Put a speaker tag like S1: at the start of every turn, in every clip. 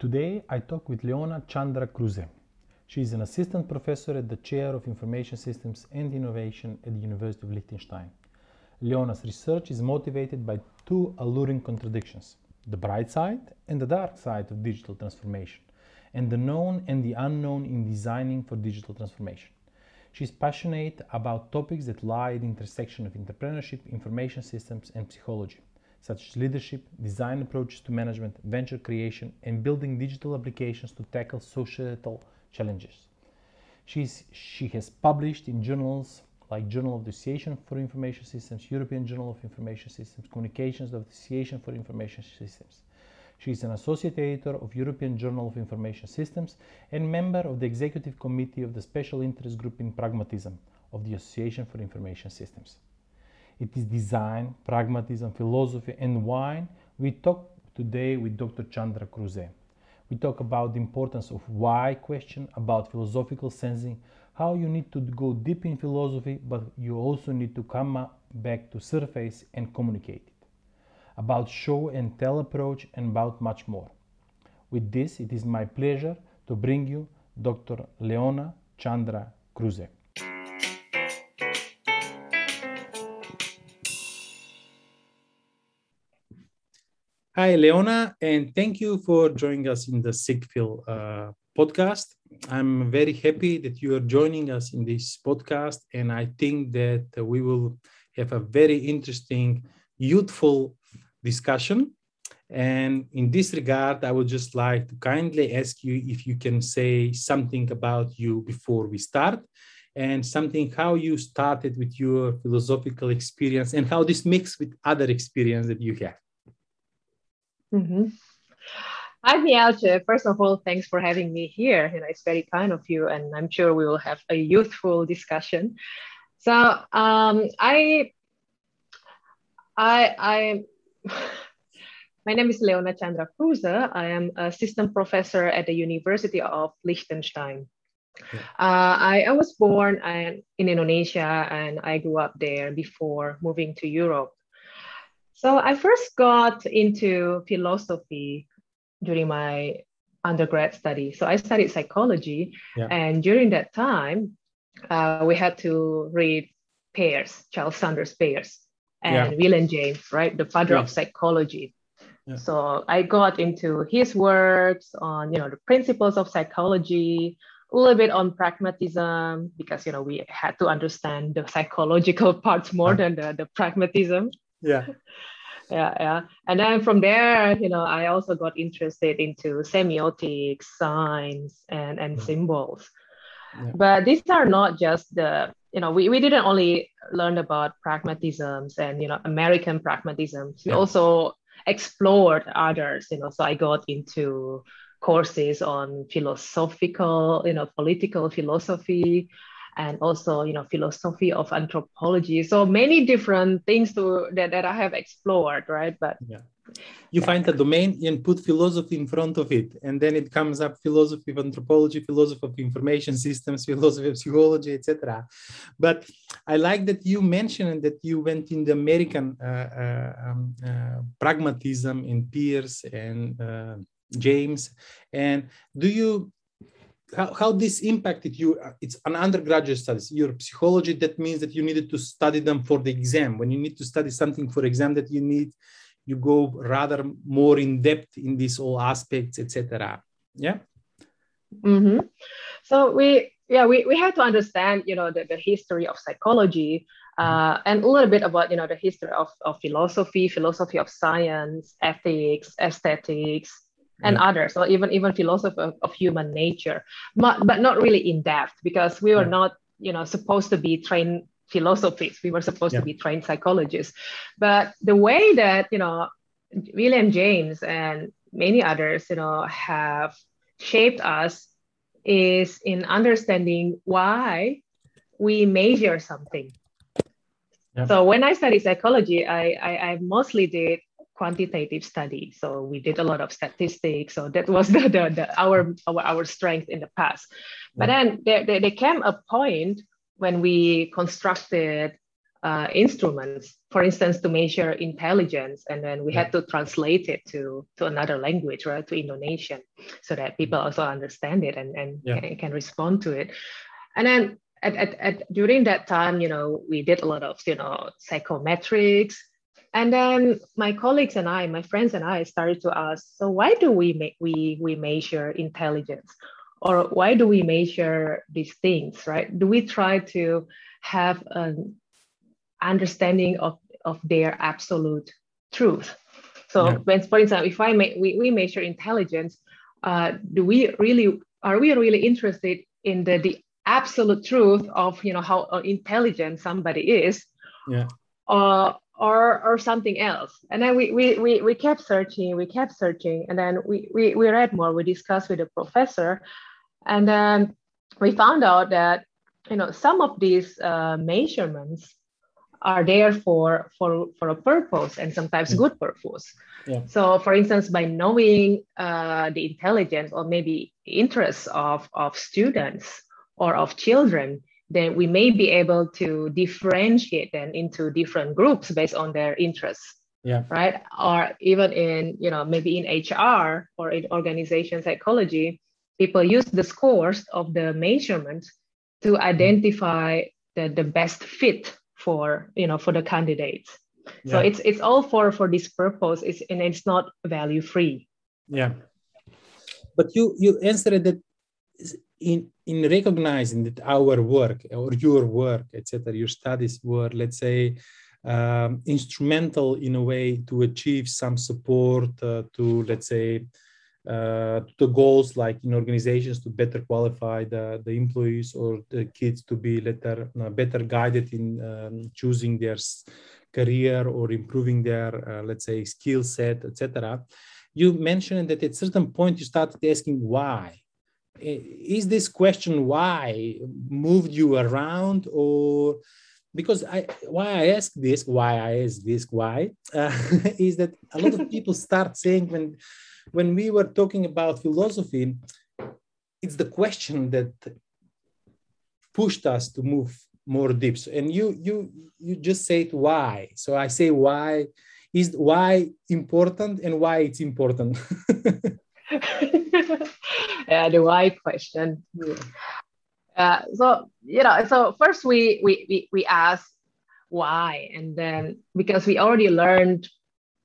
S1: Today I talk with Leona Chandra Kruse. She is an assistant professor at the Chair of Information Systems and Innovation at the University of Liechtenstein. Leona's research is motivated by two alluring contradictions the bright side and the dark side of digital transformation, and the known and the unknown in designing for digital transformation. She is passionate about topics that lie at the intersection of entrepreneurship, information systems, and psychology, such as leadership, design approaches to management, venture creation, and building digital applications to tackle societal challenges. She's, she has published in journals like Journal of the Association for Information Systems, European Journal of Information Systems, Communications of the Association for Information Systems. She is an associate editor of European Journal of Information Systems and member of the executive committee of the Special Interest Group in Pragmatism of the Association for Information Systems. It is design, pragmatism, philosophy, and wine. We talk today with Dr. Chandra Kruse. We talk about the importance of why question, about philosophical sensing, how you need to go deep in philosophy, but you also need to come back to surface and communicate it. About show and tell approach and about much more. With this, it is my pleasure to bring you Dr. Leona Chandra Kruse. Hi, Leona, and thank you for joining us in the SIGPHIL uh, podcast. I'm very happy that you are joining us in this podcast, and I think that we will have a very interesting, youthful discussion. And in this regard, I would just like to kindly ask you if you can say something about you before we start and something how you started with your philosophical experience and how this mixes with other experience that you have.
S2: Mm-hmm. Hi, Mialche. First of all, thanks for having me here. You know, it's very kind of you, and I'm sure we will have a youthful discussion. So, um, I, I, I, my name is Leona Chandra Kruse. I am a assistant professor at the University of Liechtenstein. Yeah. Uh, I, I was born in Indonesia and I grew up there before moving to Europe. So I first got into philosophy during my undergrad study. So I studied psychology, yeah. and during that time, uh, we had to read Peirce, Charles Sanders Peirce, and yeah. William James, right, the father yeah. of psychology. So I got into his works on, you know, the principles of psychology, a little bit on pragmatism because you know we had to understand the psychological parts more than the, the pragmatism
S1: yeah
S2: yeah yeah and then from there you know i also got interested into semiotics signs and and yeah. symbols yeah. but these are not just the you know we, we didn't only learn about pragmatisms and you know american pragmatisms we yeah. also explored others you know so i got into courses on philosophical you know political philosophy and also you know philosophy of anthropology. So many different things to that, that i have explored right? But
S1: yeah. You find a domain and put philosophy in front of it and then it comes up philosophy of anthropology philosophy of information systems philosophy of psychology etc but i like that you mentioned that you went in the american uh, uh, um, uh, pragmatism in Peirce and uh, james. And do you how, how this impacted you it's an undergraduate studies your psychology that means that you needed to study them for the exam. When you need to study something for exam that you need you go rather more in depth in these all aspects etc yeah?
S2: Mm-hmm. so we yeah we, we had to understand you know the, the history of psychology uh, and a little bit about you know the history of, of philosophy philosophy of science ethics aesthetics and yeah. others, or even even philosophy of, of, human nature, but, but not really in depth because we were yeah. not you know supposed to be trained philosophists. We were supposed yeah. to be trained psychologists. But the way that you know William James and many others you know have shaped us is in understanding why we measure something. So when I studied psychology, I, I, I mostly did quantitative study. So we did a lot of statistics. So that was the, the, the our, our, our strength in the past. But then there, there, there came a point when we constructed uh, instruments, for instance, to measure intelligence, and then we had to translate it to, to another language, right, to Indonesian, so that people mm-hmm. also understand it and, and yeah. can, can respond to it. And then at, at, at, during that time, you know, we did a lot of, you know, psychometrics. And then my colleagues and I, my friends and I started to ask, so why do we make we we measure intelligence? Or why do we measure these things, right? Do we try to have an understanding of, of their absolute truth? So yeah. when, for example, if I make we, we measure intelligence, uh, do we really are we really interested in the, the absolute truth of you know how intelligent somebody is
S1: yeah
S2: uh, or or something else and then we, we we we kept searching we kept searching and then we we, we read more we discussed with the professor and then we found out that you know some of these uh, measurements are there for for for a purpose and sometimes good purpose
S1: yeah.
S2: so for instance by knowing uh, the intelligence or maybe interests of of students or of children, then we may be able to differentiate them into different groups based on their interests.
S1: Yeah.
S2: Right. Or even in, you know, maybe in HR or in organization psychology, people use the scores of the measurements to mm-hmm. identify the, the best fit for, you know, for the candidates. Yeah. So it's it's all for for this purpose. It's and it's not value free.
S1: Yeah. But you you answered that in in recognizing that our work or your work etc your studies were let's say um, instrumental in a way to achieve some support uh, to let's say uh, the goals like in organizations to better qualify the, the employees or the kids to be better, uh, better guided in um, choosing their career or improving their uh, let's say skill set etc you mentioned that at certain point you started asking why is this question why moved you around or because I why I ask this, why I ask this, why uh, is that a lot of people start saying when when we were talking about philosophy, it's the question that pushed us to move more deep. So, and you you you just said why. So I say why is why important and why it's important.
S2: yeah, the why question. Uh, so you know, so first we we we, we ask why, and then because we already learned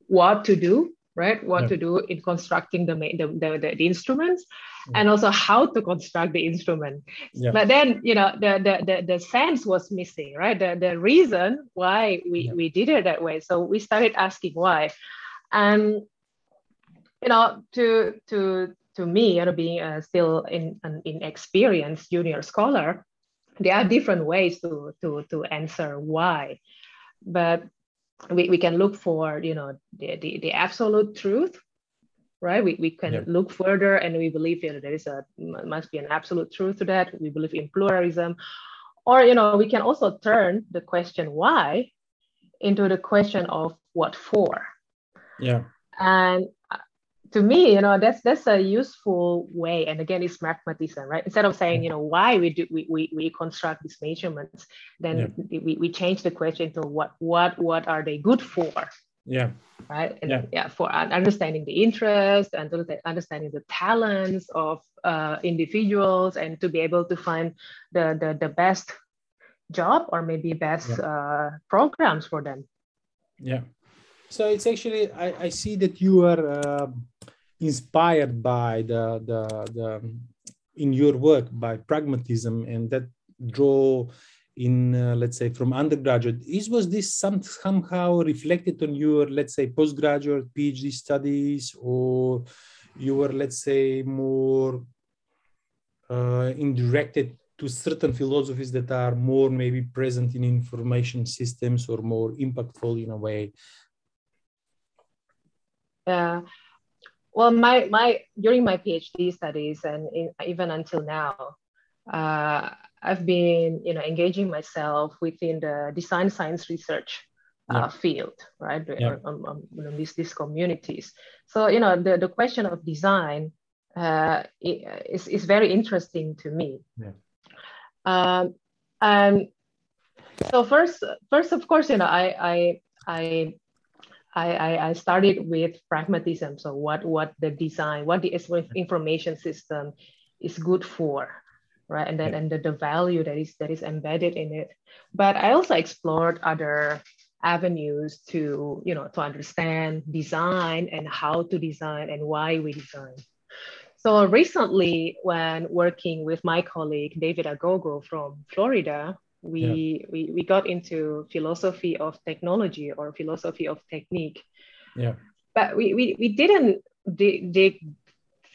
S2: what to do, right? What yeah. to do in constructing the, the the, the, instruments, yeah. and also how to construct the instrument. Yeah. But then you know the, the the the sense was missing, right? The the reason why we we did it that way. So we started asking why, and you know to to to me, you know, being uh, still in an inexperienced junior scholar, there are different ways to to to answer why, but we, we can look for you know the, the, the absolute truth right? We, we can look further and we believe you know, there is a must be an absolute truth to that. We believe in pluralism. Or you know we can also turn the question why into the question of what for.
S1: Yeah.
S2: And to me, you know, that's that's a useful way. And again, it's mathematism, right? Instead of saying, you know, why we do we we, we construct these measurements, then yeah. we, we change the question to what what what are they good for?
S1: Yeah.
S2: Right. And yeah, yeah for understanding the interest and understanding the talents of uh, individuals and to be able to find the the, the best job or maybe best yeah. uh, programs for them.
S1: Yeah. So it's actually I, I see that you are uh, inspired by the, the the in your work by pragmatism and that draw in uh, let's say from undergraduate is was this some, somehow reflected on your let's say postgraduate phd studies or you were let's say more uh, indirected to certain philosophies that are more maybe present in information systems or more impactful in a way
S2: yeah. Well, my my during my PhD studies and in, even until now, uh, I've been you know engaging myself within the design science research uh, yeah. field, right? Yeah. Um, um, these these communities. So you know the the question of design uh, is is very interesting to me.
S1: Yeah.
S2: Um, and so first, first, of course, you know, I, I, I, I, I started with pragmatism. So what, what the design, what the mm-hmm. information system is good for, right? And then, and the, the value that is that is embedded in it. But I also explored other avenues to, you know, to understand design and how to design and why we design. So recently, when working with my colleague David Agogo from Florida, we, yeah. we, we got into philosophy of technology or philosophy of technique.
S1: Yeah.
S2: But we, we, we didn't dig, dig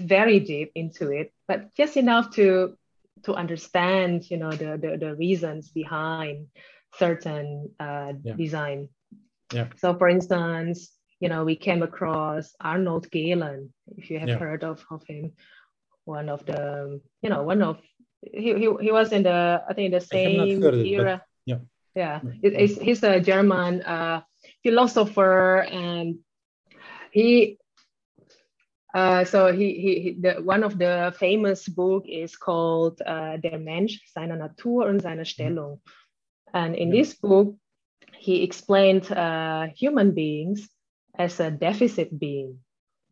S2: very deep into it, but just enough to to understand, you know, the the, the reasons behind certain uh, yeah. design.
S1: Yeah.
S2: So, for instance, you know, we came across Arnold Gehlen, if you have yeah. heard of, of him, one of the, you know, one of he, he, he was in the I think the same era.
S1: yeah.
S2: Yeah. It, he's a German uh, philosopher and he uh, so he, he, he the, one of the famous book is called uh, Der Mensch, seine Natur und seine Stellung. And in this book, he explained uh, human beings as a deficit being.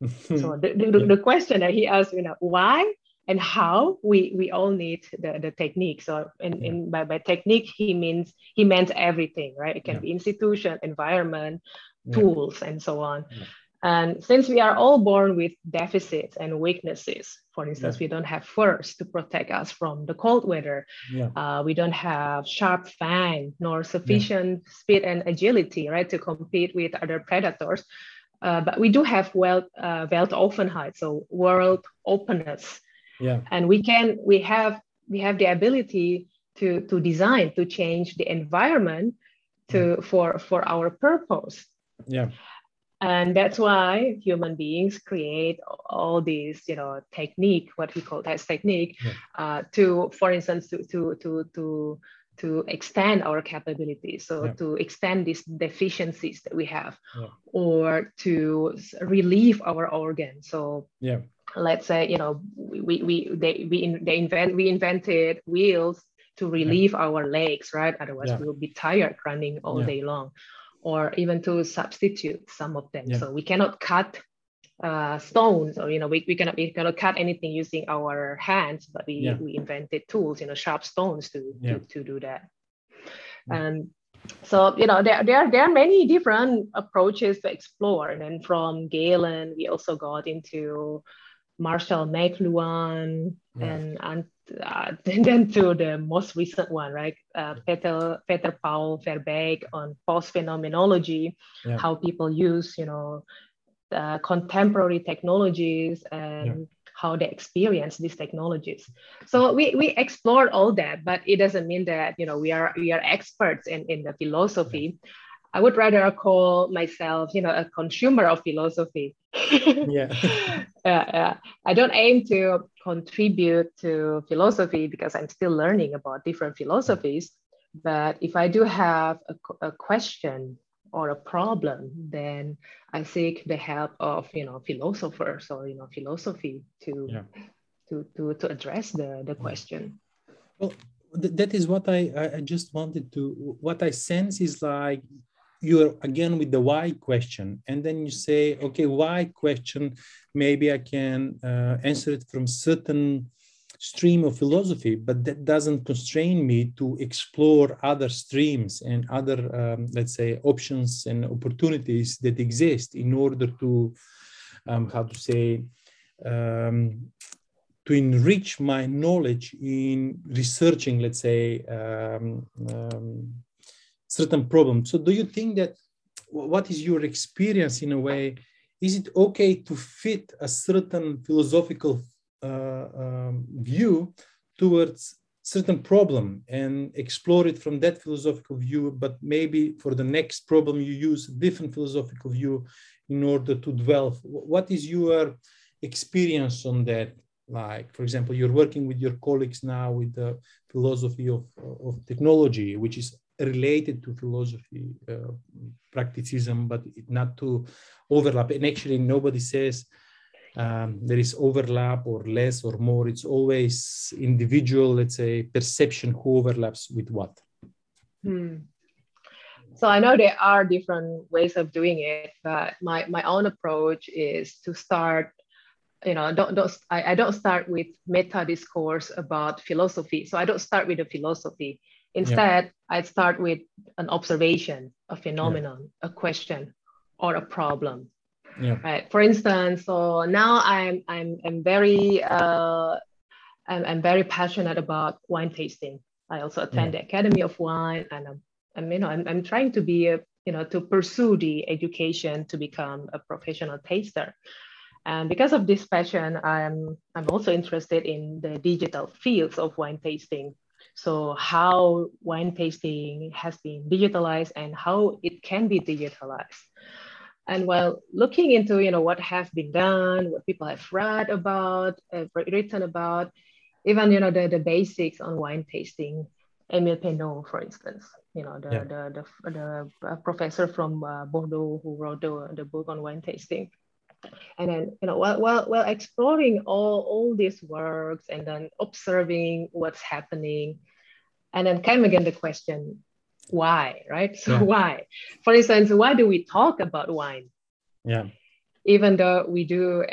S2: so the, the, the, question that he asked, you know, why and how we we all need the, the technique. So in, yeah. in by, by technique he means he meant everything right? It can yeah. be institution environment tools and so on. And since we are all born with deficits and weaknesses for instance we don't have furs to protect us from the cold weather. Uh, we don't have sharp fang nor sufficient speed and agility right to compete with other predators. Uh, but we do have wealth, uh, Weltoffenheit, so world openness
S1: yeah.
S2: And we can we have we have the ability to to design to change the environment to for for our purpose.
S1: Yeah.
S2: And that's why human beings create all these you know technique what we call test technique yeah. uh, to for instance to to to to to extend our capabilities. So yeah. to extend these deficiencies that we have
S1: yeah.
S2: or to relieve our organs. So
S1: yeah.
S2: let's say you know we we they we they invent we invented wheels to relieve yeah. our legs right? Otherwise we'll be tired running all day long or even to substitute some of them. So we cannot cut uh, stones or you know we, we cannot we cannot cut anything using our hands but we we invented tools you know sharp stones to to, to do that and so you know there, there, there are many different approaches to explore and then from Gehlen we also got into Marshall McLuhan, yeah. and, and uh, then to the most recent one, right? Uh, Peter, Peter Paul Verbeek on post-phenomenology, yeah. how people use, you know, uh, contemporary technologies and yeah. how they experience these technologies. So we, we explored all that, but it doesn't mean that, you know, we are, we are experts in, in the philosophy. I would rather call myself, you know, a consumer of philosophy.
S1: yeah.
S2: yeah, yeah. I don't aim to contribute to philosophy because I'm still learning about different philosophies. But if I do have a, a question or a problem, then I seek the help of, you know, philosophers or, you know, philosophy to, yeah. to, to, to address the, the question.
S1: Well, that is what I, I just wanted to, what I sense is like you're again with the why question and then you say okay why question maybe i can uh, answer it from certain stream of philosophy but that doesn't constrain me to explore other streams and other um, let's say options and opportunities that exist in order to um, how to say um, to enrich my knowledge in researching let's say um, um, certain problem. So do you think that what is your experience in a way? Is it okay to fit a certain philosophical um, view towards certain problem and explore it from that philosophical view, but maybe for the next problem you use a different philosophical view in order to dwell. What is your experience on that? Like, for example, you're working with your colleagues now with the philosophy of, of technology, which is related to philosophy uh, practicism, but not to overlap. And actually, nobody says um, there is overlap or less or more. It's always individual, let's say, perception who overlaps with what.
S2: Hmm. So I know there are different ways of doing it, but my, my own approach is to start, you know, don't, don't I, I don't start with meta discourse about philosophy. So I don't start with a philosophy. Instead, yeah. I start with an observation, a phenomenon, yeah. a question, or a problem. Yeah. Right. For instance, so now I'm I'm I'm very uh, I'm, I'm very passionate about wine tasting. I also attend yeah. the Academy of Wine, and I'm, I'm you know I'm, I'm trying to be a you know to pursue the education to become a professional taster. And because of this passion, I'm I'm also interested in the digital fields of wine tasting. So how wine tasting has been digitalized and how it can be digitalized. And while looking into you know what has been done, what people have read about, uh, written about, even you know the, the basics on wine tasting, Emile Peynaud, for instance, you know the yeah. the, the, the professor from uh, Bordeaux who wrote the, the book on wine tasting. And then you know while, while, while exploring all, all these works and then observing what's happening, and then came again the question, why, right? So yeah. why? For instance, why do we talk about wine?
S1: Yeah.
S2: Even though we do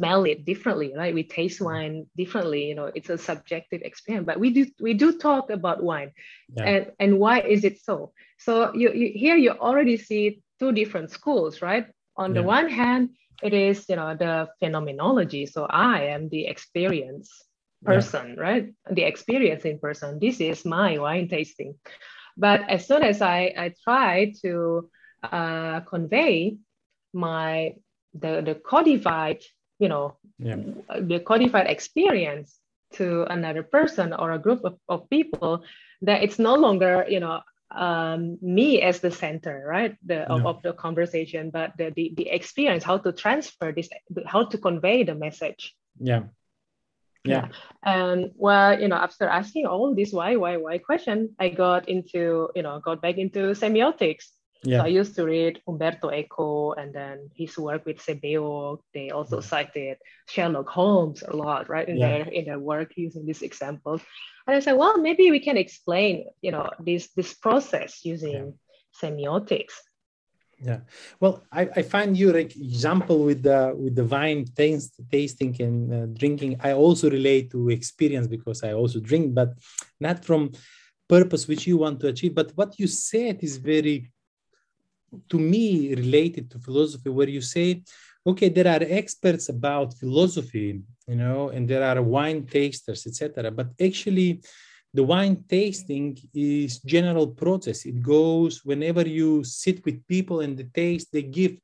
S2: smell it differently, right? We taste wine differently. You know, it's a subjective experience, but we do we do talk about wine, yeah. and and why is it so? So you, you here you already see two different schools, right? On the one hand, it is you know the phenomenology. So I am the experience person, yeah. right? The experiencing person. This is my wine tasting. But as soon as I, I try to uh, convey my the, the codified, you know, yeah. the codified experience to another person or a group of, of people, that it's no longer, you know, um, me as the center, right, the, of, of the conversation, but the, the, the experience, how to transfer this, how to convey the message.
S1: Yeah yeah
S2: and um, well you know after asking all this why why why question i got into you know got back into semiotics yeah. So I used to read Umberto Eco and then his work with Sebeok. They also yeah. cited Sherlock Holmes a lot, right, in yeah. their in their work using these examples. And I said, well, maybe we can explain, you know, this this process using semiotics
S1: yeah. Well i, I find your example with the with the wine taste, tasting and uh, drinking. I also relate to experience because i also drink but not from purpose which you want to achieve. But what you said is very to me related to philosophy where you say okay there are experts about philosophy you know and there are wine tasters etc but actually the wine tasting is general process. It goes whenever you sit with people and the taste they give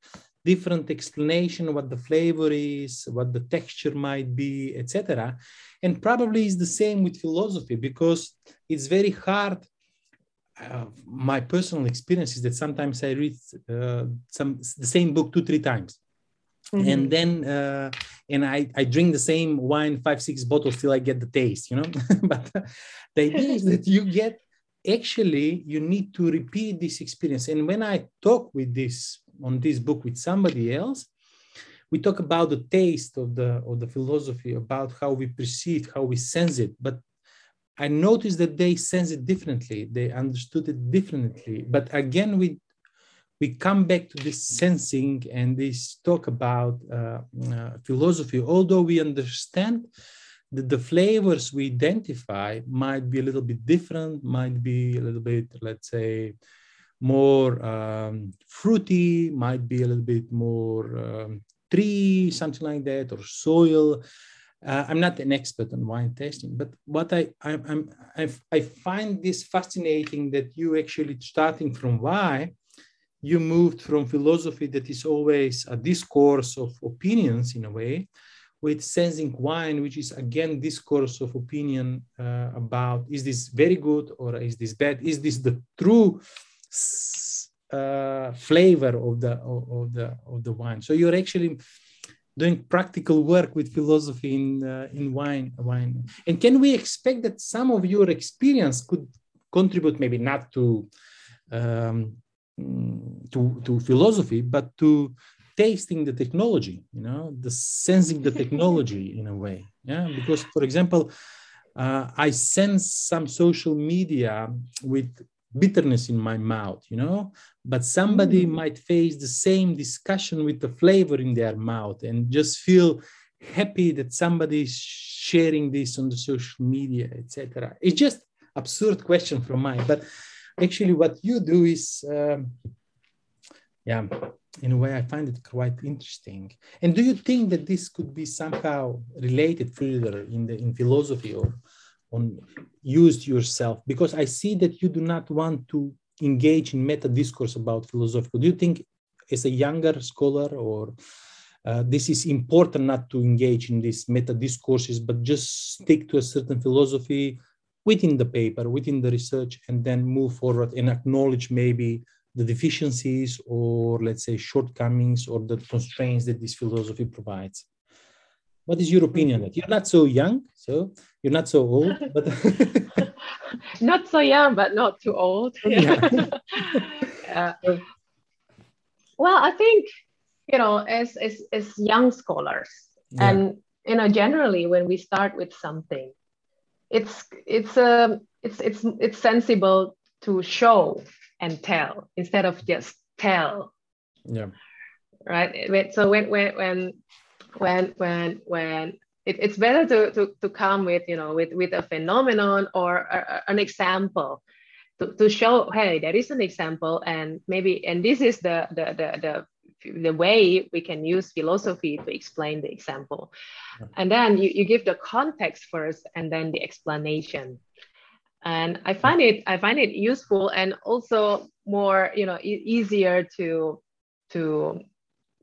S1: different explanation what the flavor is what the texture might be etc and probably is the same with philosophy because it's very hard. Uh, my personal experience is that sometimes i read uh, some the same book two three times Mm-hmm. and then uh, and I, I drink the same wine five six bottles till i get the taste you know? But the idea is that you get actually you need to repeat this experience. And when i talk with this on this book with somebody else we talk about the taste of the of the philosophy about how we perceive how we sense it. But i noticed that they sense it differently. They understood it differently. But again we we come back to this sensing and this talk about uh, uh, philosophy, although we understand that the flavors we identify might be a little bit different, might be a little bit, let's say, more um, fruity, might be a little bit more um, tree, something like that, or soil. Uh, I'm not an expert on wine tasting, but what I I, I find this fascinating that you actually starting from why you moved from philosophy that is always a discourse of opinions in a way with sensing wine which is again discourse of opinion uh, about is this very good or is this bad? Is this the true uh, flavor of the of the of the wine? So you're actually doing practical work with philosophy in uh, in wine wine. And can we expect that some of your experience could contribute maybe not to um, to, to philosophy, but to tasting the technology, you know, the sensing the technology in a way. Yeah, because for example, uh, I sense some social media with bitterness in my mouth, you know, but somebody mm. might face the same discussion with the flavor in their mouth and just feel happy that somebody is sharing this on the social media, etc. It's just absurd question from mine, but actually what you do is, um, yeah, in a way I find it quite interesting. And do you think that this could be somehow related further in the in philosophy or on used yourself? Because I see that you do not want to engage in meta discourse about philosophy. Do you think as a younger scholar or uh, this is important not to engage in these meta discourses, but just stick to a certain philosophy within the paper, within the research, and then move forward and acknowledge maybe the deficiencies or let's say shortcomings or the constraints that this philosophy provides. What is your mm-hmm. opinion? That you're not so young, so you're not so old, but
S2: not so young, but not too old. Yeah. well, I think you know, as as, as young scholars, yeah. and you know, generally when we start with something, it's it's a it's it's it's sensible to show and tell instead of just tell.
S1: Yeah.
S2: Right. So when when when when when when it, it's better to, to to come with you know with with a phenomenon or a, an example to, to show hey there is an example and maybe and this is the the the, the the way we can use philosophy to explain the example. Yeah. And then you, you give the context first and then the explanation. And I find it I find it useful and also more you know e- easier to to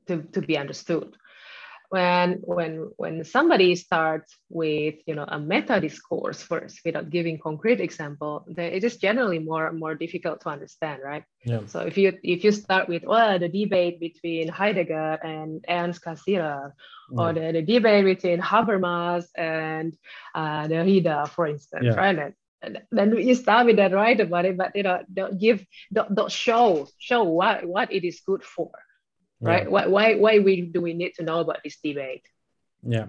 S2: to to be understood when when when somebody starts with you know a meta discourse first without giving concrete example then it is generally more more difficult to understand right
S1: yeah.
S2: so if you if you start with well the debate between heidegger and ernst cassirer yeah. or the, the debate between habermas and uh, derrida for instance yeah. right and, then you start with that right about it but you know don't give don't, don't show show what what it is good for right? Why, why, why we, do we need to know about this debate?
S1: Yeah.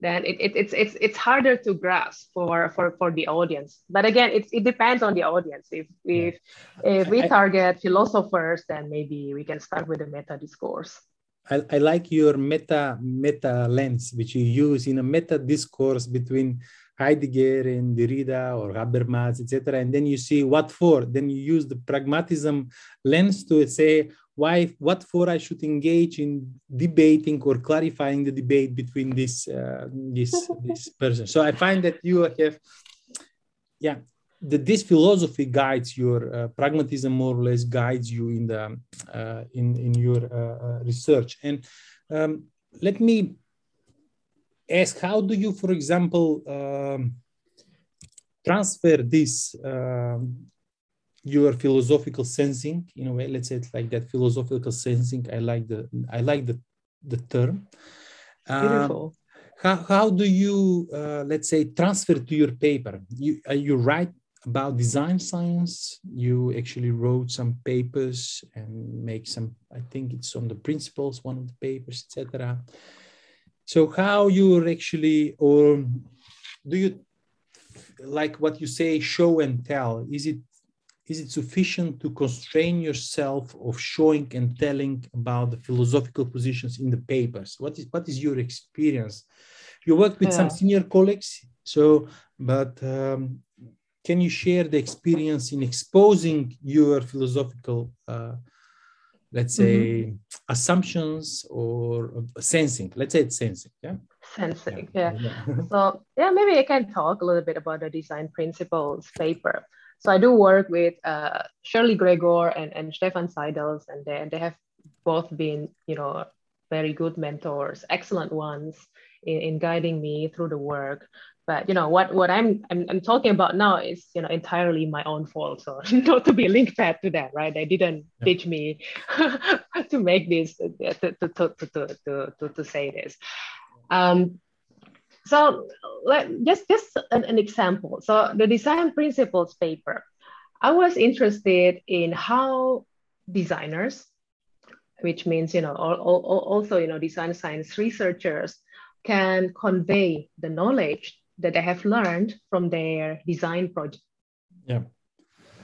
S2: Then it, it, it's it's it's harder to grasp for for for the audience. But again, it, it depends on the audience. If if yeah. if we target philosophers, then maybe we can start with the meta discourse.
S1: I, I like your meta meta lens, which you use in a meta discourse between Heidegger and Derrida or Habermas, etc. And then you see what for. Then you use the pragmatism lens to say, why what for I should engage in debating or clarifying the debate between this uh, this this person. So I find that you have yeah that this philosophy guides your uh, pragmatism more or less guides you in the uh, in in your uh, uh, research and um, let me ask how do you for example um, transfer this um, your philosophical sensing? In a way let's say it like that philosophical sensing. I like the i like the the term.
S2: Beautiful. Um,
S1: how, how do you uh, let's say transfer to your paper? You uh, you write about design science. You actually wrote some papers and make some i think it's on the principles one of the papers etc so how you're actually or do you like what you say show and tell is it is it sufficient to constrain yourself of showing and telling about the philosophical positions in the papers? What is what is your experience? You work with yeah. some senior colleagues, so but um, can you share the experience in exposing your philosophical, uh, let's say, mm-hmm. assumptions or uh, sensing? Let's say it's sensing, yeah.
S2: Sensing, yeah. yeah. so yeah, maybe I can talk a little bit about the design principles paper. So I do work with uh, Shirley Gregor and, and Stefan Seidels, and they, they have both been, you know, very good mentors, excellent ones in, in guiding me through the work. But you know what what I'm, I'm I'm talking about now is you know entirely my own fault. So not to be linked back to that, right? They didn't yeah. teach me to make this to, to, to, to, to, to, to say this. Um, so let just just an, an example. So the design principles paper, I was interested in how designers, which means you know also you know design science researchers can convey the knowledge that they have learned from their design project.
S1: Yeah.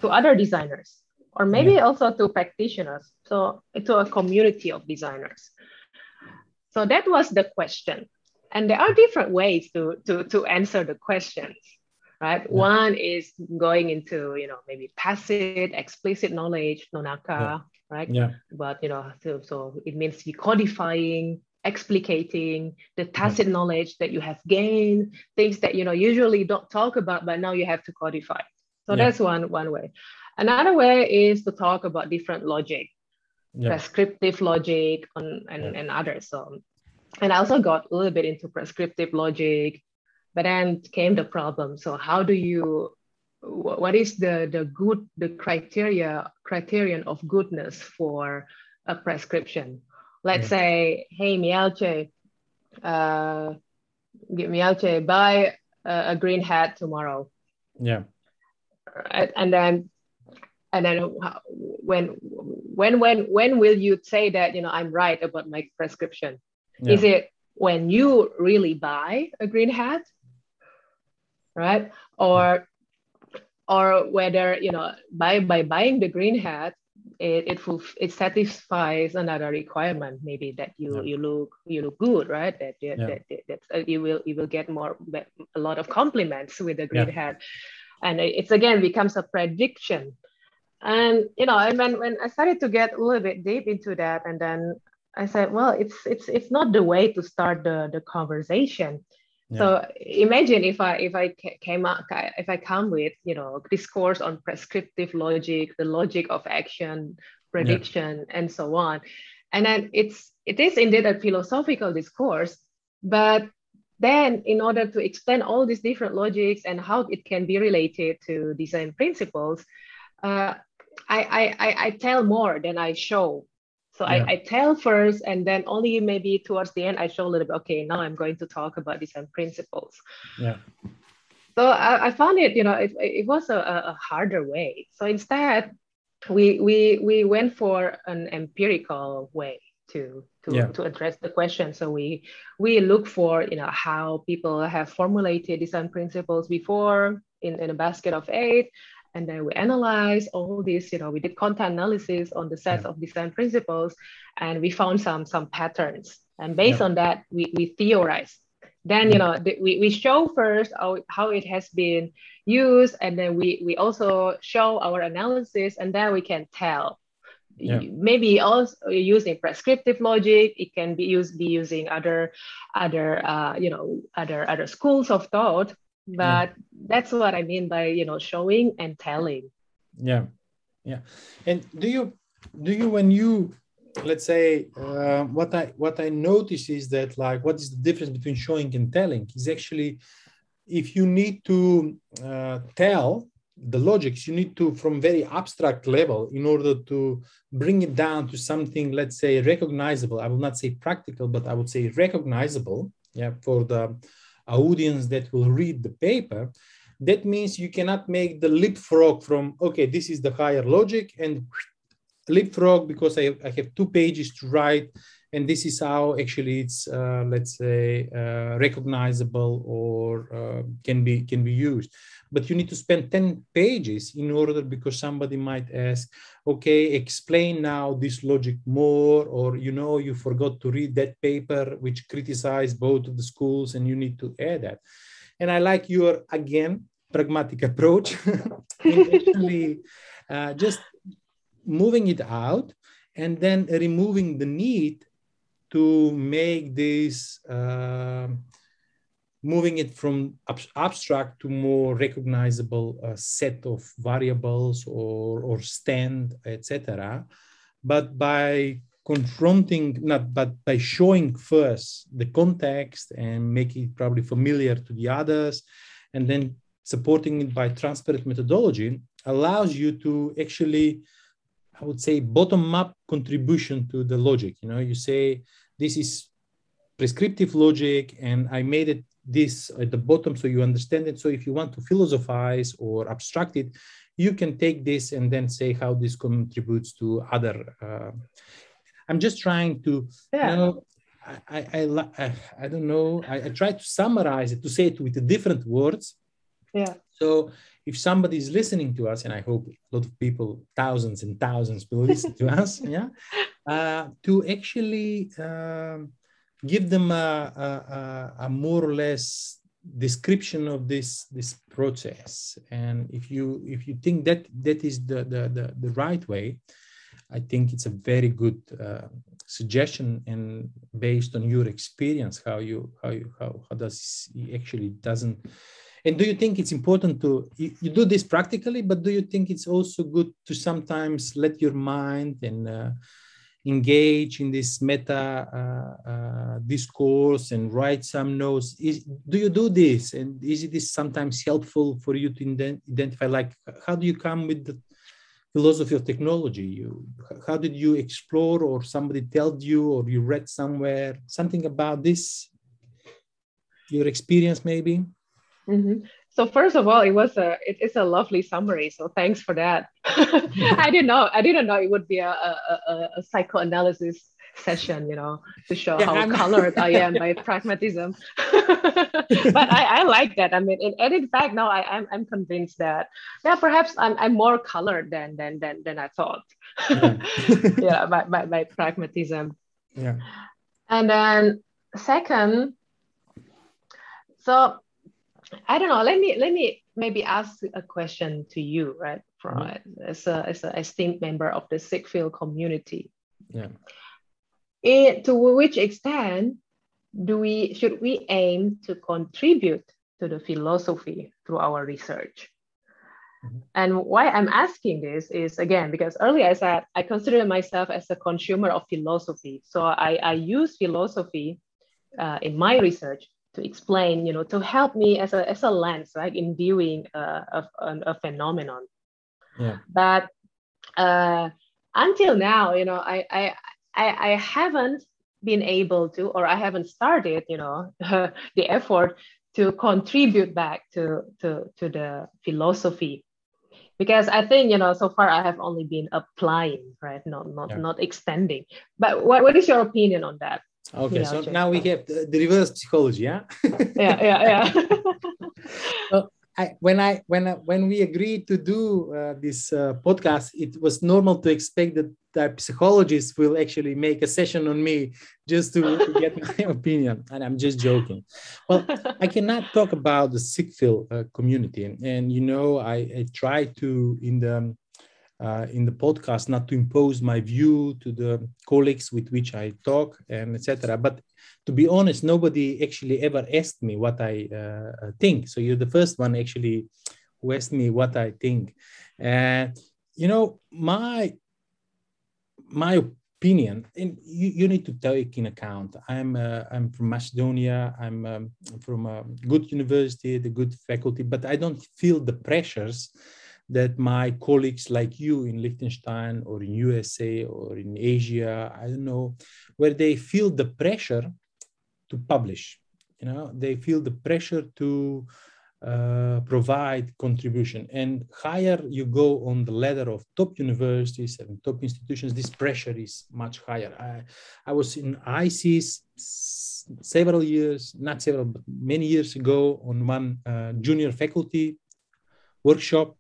S2: to other designers or maybe yeah. also to practitioners so to a community of designers so that was the question and there are different ways to to to answer the questions right yeah. one is going into you know maybe tacit explicit knowledge nonaka yeah. right
S1: yeah
S2: but you know so, so it means decodifying explicating the mm-hmm. tacit knowledge that you have gained things that you know usually don't talk about but now you have to codify so yeah. that's one one way another way is to talk about different logic yeah. prescriptive logic and, and, yeah. and others so and i also got a little bit into prescriptive logic but then came the problem so how do you what is the the good the criteria criterion of goodness for a prescription let's yeah. say, hey, Mielche, uh, Mielche, buy a, a, green hat tomorrow.
S1: Yeah. Right?
S2: And then, and then when, when, when, when will you say that, you know, I'm right about my prescription? Yeah. Is it when you really buy a green hat? Right. Or, or whether, you know, by, by buying the green hat, it it, it satisfies another requirement maybe that you yeah. you look you look good right that that, yeah. that, that, that uh, you will you will get more a lot of compliments with the green yeah. hat and it's again becomes a prediction and you know and when, when i started to get a little bit deep into that and then i said well it's it's it's not the way to start the the conversation yeah. So imagine if I if I came up if I come with you know discourse on prescriptive logic, the logic of action, prediction, yeah. and so on, and then it's it is indeed a philosophical discourse, but then in order to explain all these different logics and how it can be related to design principles, uh, I, I I tell more than I show so yeah. I, I tell first, and then only maybe towards the end, I show a little bit, okay, now I'm going to talk about design principles.
S1: Yeah.
S2: So I, I found it, you know, it, it was a, a harder way. So instead, we, we, we went for an empirical way to to, yeah. to address the question. So we we look for you know how people have formulated design principles before in, in a basket of eight, and then we analyze all this you know we did content analysis on the sets yeah. of design principles and we found some some patterns and based yeah. on that we, we theorize then you know the, we, we show first how, how it has been used and then we we also show our analysis and then we can tell yeah. maybe also using prescriptive logic it can be used be using other other uh, you know other other schools of thought but yeah. that's what i mean by you know showing and telling.
S1: Yeah. Yeah. And do you do you when you let's say uh, what i what i notice is that like what is the difference between showing and telling is actually if you need to uh, tell the logics you need to from very abstract level in order to bring it down to something let's say recognizable. I will not say practical but i would say recognizable yeah for the audience that will read the paper, that means you cannot make the leapfrog from, okay, this is the higher logic and leapfrog because I, I have two pages to write and this is how actually it's uh, let's say uh, recognizable or uh, can be can be used. But you need to spend 10 pages in order because somebody might ask okay explain now this logic more or you know you forgot to read that paper which criticized both of the schools and you need to add that. And i like your again pragmatic approach. Actually uh, just moving it out and then removing the need to make this uh, moving it from ab- abstract to more recognizable uh, set of variables or, or stand, etc. But by confronting, not, but by showing first the context and making it probably familiar to the others, and then supporting it by transparent methodology allows you to actually, I would say, bottom up contribution to the logic. You know, you say, this is prescriptive logic and I made it this at the bottom so you understand it. So if you want to philosophize or abstract it, you can take this and then say how this contributes to other. Uh, I'm just trying to, yeah. you know, I, I, I, I don't know. I, I try to summarize it to say it with different words.
S2: Yeah.
S1: So if somebody is listening to us, and I hope a lot of people, thousands and thousands, will listen to us, yeah, uh, to actually uh, give them a, a, a, more or less description of this this process. And if you if you think that that is the the the, the right way, I think it's a very good uh, suggestion and based on your experience, how you how you how, how does it actually doesn't and do you think it's important to you, you, do this practically, but do you think it's also good to sometimes let your mind and uh, engage in this meta uh, uh, discourse and write some notes? Is, do you do this, and is it sometimes helpful for you to identify? Like, how do you come with the philosophy of technology? You, how did you explore, or somebody told you, or you read somewhere something about this? Your experience, maybe.
S2: Mm-hmm. So first of all, it was a it's a lovely summary. So thanks for that. I didn't know I didn't know it would be a, a, a psychoanalysis session, you know, to show yeah, how I'm... colored I am by pragmatism. but I, I like that. I mean, and in fact, now I, I'm I'm convinced that yeah, perhaps I'm I'm more colored than than than than I thought. yeah, yeah by, by, by pragmatism.
S1: Yeah.
S2: And then second, so I don't know. Let me let me maybe ask a question to you, right? From mm-hmm. as a as a esteemed member of the SIGPhil community.
S1: Yeah.
S2: It, to which extent do we should we aim to contribute to the philosophy through our research? Mm-hmm. And why I'm asking this is again because earlier I said I consider myself as a consumer of philosophy. So I, I use philosophy uh, in my research to explain, you know, to help me as a, as a lens, right, in viewing uh, a, phenomenon.
S1: Yeah.
S2: But uh, until now, you know, I, I, I, I haven't been able to, or I haven't started, you know, the effort to contribute back to, to, to the philosophy because I think you know so far I have only been applying, right? Not not yeah. not extending. But what, what is your opinion on that?
S1: Okay, so now we have the, the reverse psychology, yeah?
S2: yeah, yeah, yeah.
S1: so I, when I when I, when we agreed to do uh, this uh, podcast, it was normal to expect that the psychologist will actually make a session on me just to, to get my opinion, and I'm just joking. Well, I cannot talk about the SIGPhil uh, community, and, and you know, I, I try to in the uh, in the podcast not to impose my view to the colleagues with which I talk and etc. But to be honest, nobody actually ever asked me what I uh, think. So you're the first one actually who asked me what I think. And you know, my my opinion, and you, you need to take in account. I'm uh, I'm from Macedonia. I'm um, from a good university, the good faculty, but I don't feel the pressures that my colleagues like you in Liechtenstein or in USA or in Asia, I don't know, where they feel the pressure to publish. You know, they feel the pressure to uh, provide contribution. And higher you go on the ladder of top universities and top institutions, this pressure is much higher. I, I was in ICIS several years, not several, but many years ago on one uh, junior faculty workshop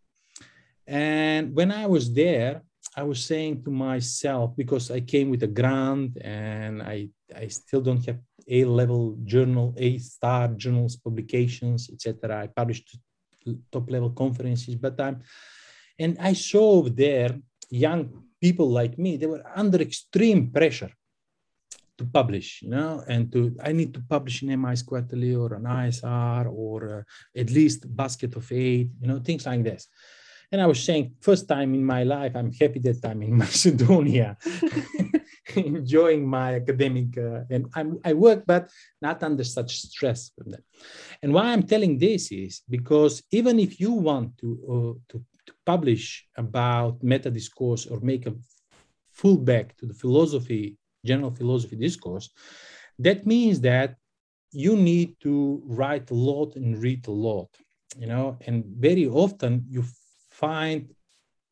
S1: and when I was there, I was saying to myself, because I came with a grant and I, I still don't have A level journal, A star journals, publications, etc. I published top level conferences, but I'm, and I saw there young people like me, they were under extreme pressure to publish, you know, and to I need to publish in MIS Quarterly or an ISR or uh, at least basket of eight, you know, things like this. And I was saying, first time in my life, I'm happy that I'm in Macedonia, enjoying my academic, uh, and I'm, I work, but not under such stress. And why I'm telling this is because even if you want to, uh, to, to publish about meta discourse or make a full back to the philosophy, general philosophy discourse, that means that you need to write a lot and read a lot you know and very often you find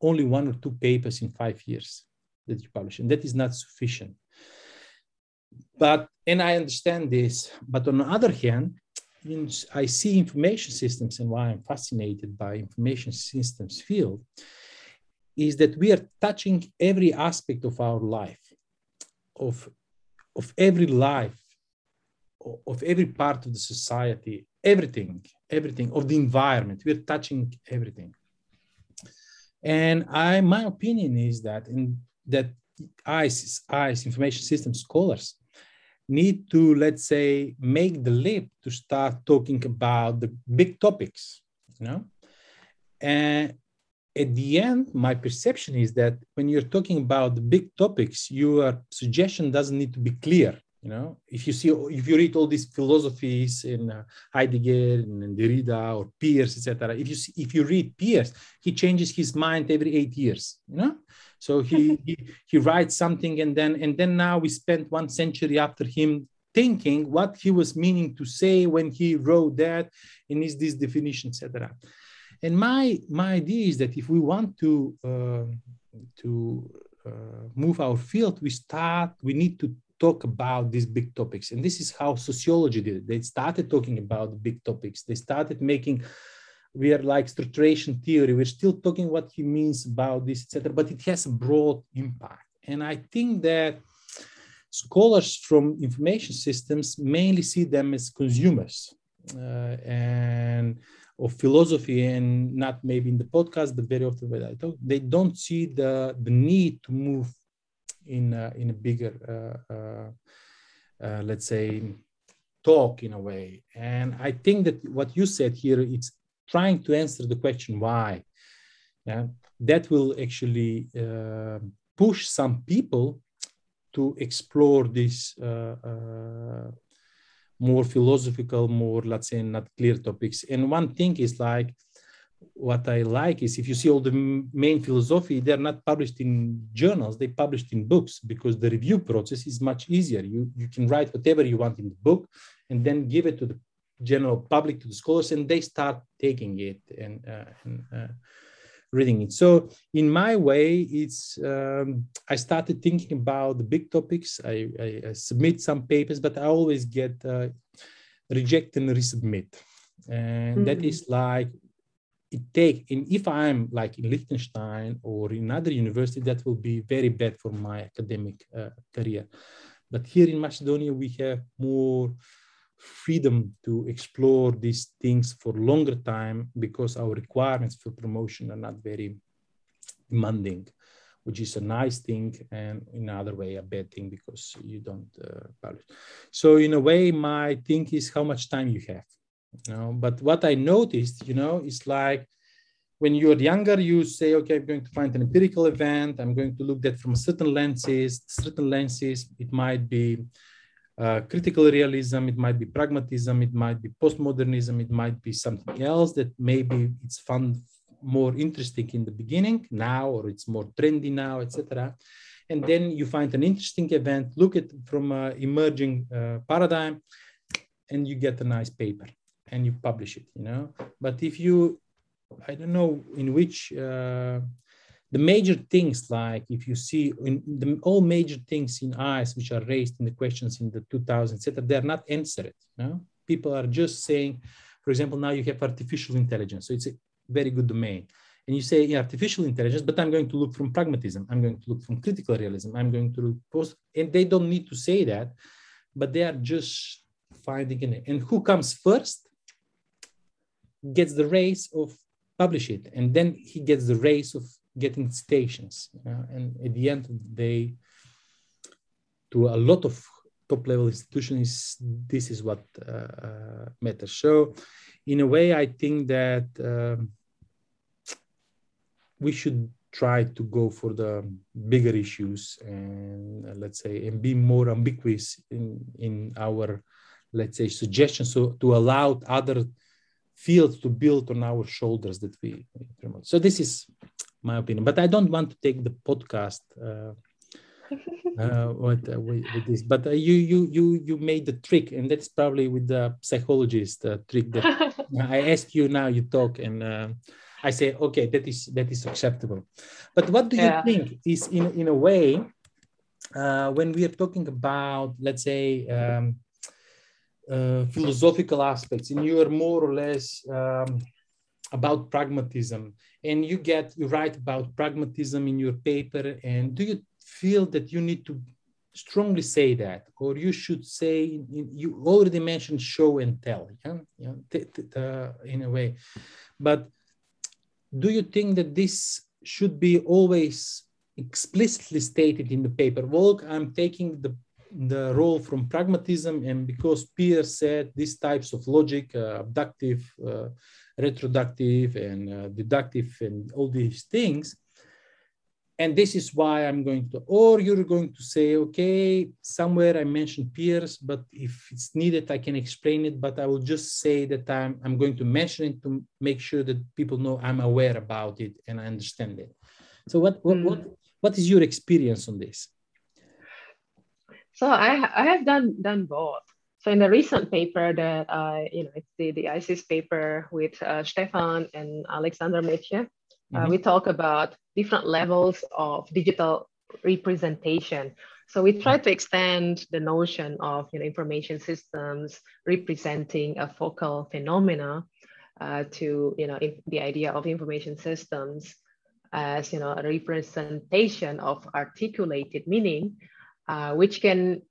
S1: only one or two papers in five years that you publish, and that is not sufficient. But, and I understand this, but on the other hand, I see information systems and why I'm fascinated by information systems field is that we are touching every aspect of our life, of, of every life, of every part of the society, everything, everything of the environment. We're touching everything. And I, my opinion is that in that ICE, ICE information system scholars need to, let's say, make the leap to start talking about the big topics, you know? And at the end, my perception is that when you're talking about the big topics, your suggestion doesn't need to be clear. You know, if you see, if you read all these philosophies in uh, Heidegger and Derrida or Peirce, etc. If you see, if you read Peirce, he changes his mind every eight years. You know, so he, he he writes something and then and then now we spent one century after him thinking what he was meaning to say when he wrote that and is this definition, etc. And my my idea is that if we want to uh, to uh, move our field, we start we need to talk about these big topics. And this is how sociology did it. They started talking about big topics. They started making, we are like structuration theory. We're still talking what he means about this, etc. But it has a broad impact. And I think that scholars from information systems mainly see them as consumers uh, and of philosophy and not maybe in the podcast, but very often when I talk, they don't see the, the need to move in a, in a bigger uh, uh, uh, let's say talk in a way. And i think that what you said here it's trying to answer the question why. Yeah that will actually uh, push some people to explore this uh, uh, more philosophical more let's say not clear topics. And one thing is like what I like is if you see all the main philosophy, they're not published in journals, they published in books because the review process is much easier. You, you can write whatever you want in the book and then give it to the general public, to the scholars, and they start taking it and, uh, and uh, reading it. So in my way, it's um, I started thinking about the big topics. I, I, I submit some papers, but I always get uh, reject and resubmit. And mm-hmm. that is like it take and if i'm like in liechtenstein or in another university that will be very bad for my academic uh, career. But here in macedonia we have more freedom to explore these things for longer time because our requirements for promotion are not very demanding which is a nice thing and in another way a bad thing because you don't uh, publish. So in a way my thing is how much time you have you know? But what i noticed you know is like when you're younger you say okay i'm going to find an empirical event. I'm going to look at from certain lenses. Certain lenses it might be uh, critical realism. It might be pragmatism. It might be postmodernism. It might be something else that maybe it's fun more interesting in the beginning now or it's more trendy now etc and then you find an interesting event look at from an emerging uh, paradigm and you get a nice paper and you publish it, you know. But if you, I don't know in which uh, the major things like if you see in the, all major things in IS which are raised in the questions in the 2000s, etc., they're not answered. You know? People are just saying, for example, now you have artificial intelligence, so it's a very good domain. And you say yeah, artificial intelligence, but I'm going to look from pragmatism. I'm going to look from critical realism. I'm going to look post, and they don't need to say that, but they are just finding it. And who comes first? Gets the race of publish it and then he gets the race of getting stations and at the end of the day to a lot of top level institutions this is what uh, uh, matters. So in a way i think that um, we should try to go for the bigger issues and uh, let's say and be more ambiguous in in our let's say suggestions. So to allow other field to build on our shoulders that we, we promote. So this is my opinion, but I don't want to take the podcast uh, uh, with, uh, with, with, this. But uh, you you you you made the trick, and that's probably with the psychologist uh, trick that I ask you now. You talk, and uh, I say, okay, that is that is acceptable. But what do yeah. you think is in in a way when we are talking about, let's say. Um, uh, philosophical aspects. And you are more or less um, about pragmatism. And you get you write about pragmatism in your paper. And do you feel that you need to strongly say that? Or you should say you already mentioned show and tell yeah, yeah in a way. But do you think that this should be always explicitly stated in the paper? Well i'm taking the the role from pragmatism and because Peirce said these types of logic uh, abductive uh, retroductive and uh, deductive and all these things and this is why i'm going to or you're going to say okay somewhere i mentioned Peirce but if it's needed i can explain it but i will just say that i'm, I'm going to mention it to make sure that people know i'm aware about it and i understand it so what what, mm. what, what is your experience on this
S2: so I, I have done done both. So in the recent paper that I, you know, it's the, the ICIS paper with uh, Stefan and Alexander Maedche, uh, mm-hmm. uh, we talk about different levels of digital representation. So we try to extend the notion of you know, information systems representing a focal phenomena uh, to you know the idea of information systems as you know a representation of articulated meaning uh, which can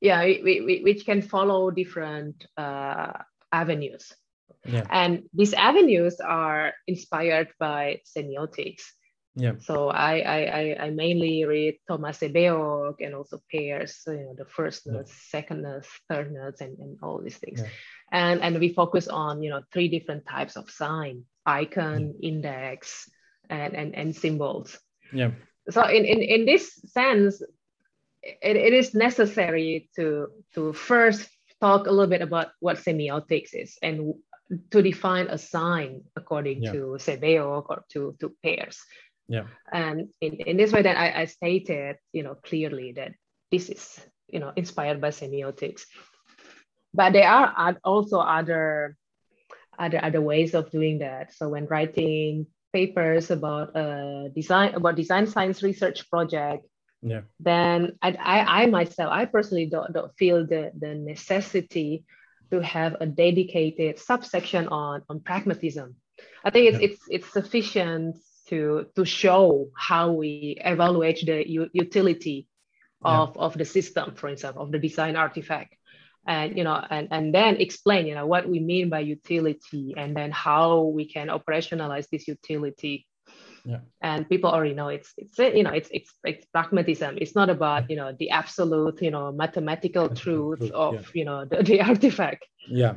S2: yeah we, we, which can follow different uh, avenues yeah. and these avenues are inspired by semiotics yeah. So I, I I mainly read Thomas Sebeok and also Peirce, you know, the firstness, yeah. secondness, thirdness, and, and all these things. Yeah. And and we focus on you know three different types of sign, icon, yeah. index, and, and and symbols. Yeah. So in, in, in this sense, it, it is necessary to to first talk a little bit about what semiotics is and to define a sign according yeah. to Sebeok or to, to Peirce. Yeah. And in, in this way, then I, I stated, you know, clearly that this is, you know, inspired by semiotics. But there are also other other other ways of doing that. So when writing papers about uh, design about design science research project, yeah then I, I, I myself i personally don't, don't feel the, the necessity to have a dedicated subsection on on pragmatism i think it's yeah. it's it's sufficient to to show how we evaluate the u- utility of yeah. of the system for instance of the design artifact and you know and, and then explain you know what we mean by utility and then how we can operationalize this utility yeah. and people already know it's it's you know it's, it's it's pragmatism it's not about you know the absolute you know mathematical truth, truth of yeah. you know the, the artifact
S1: yeah.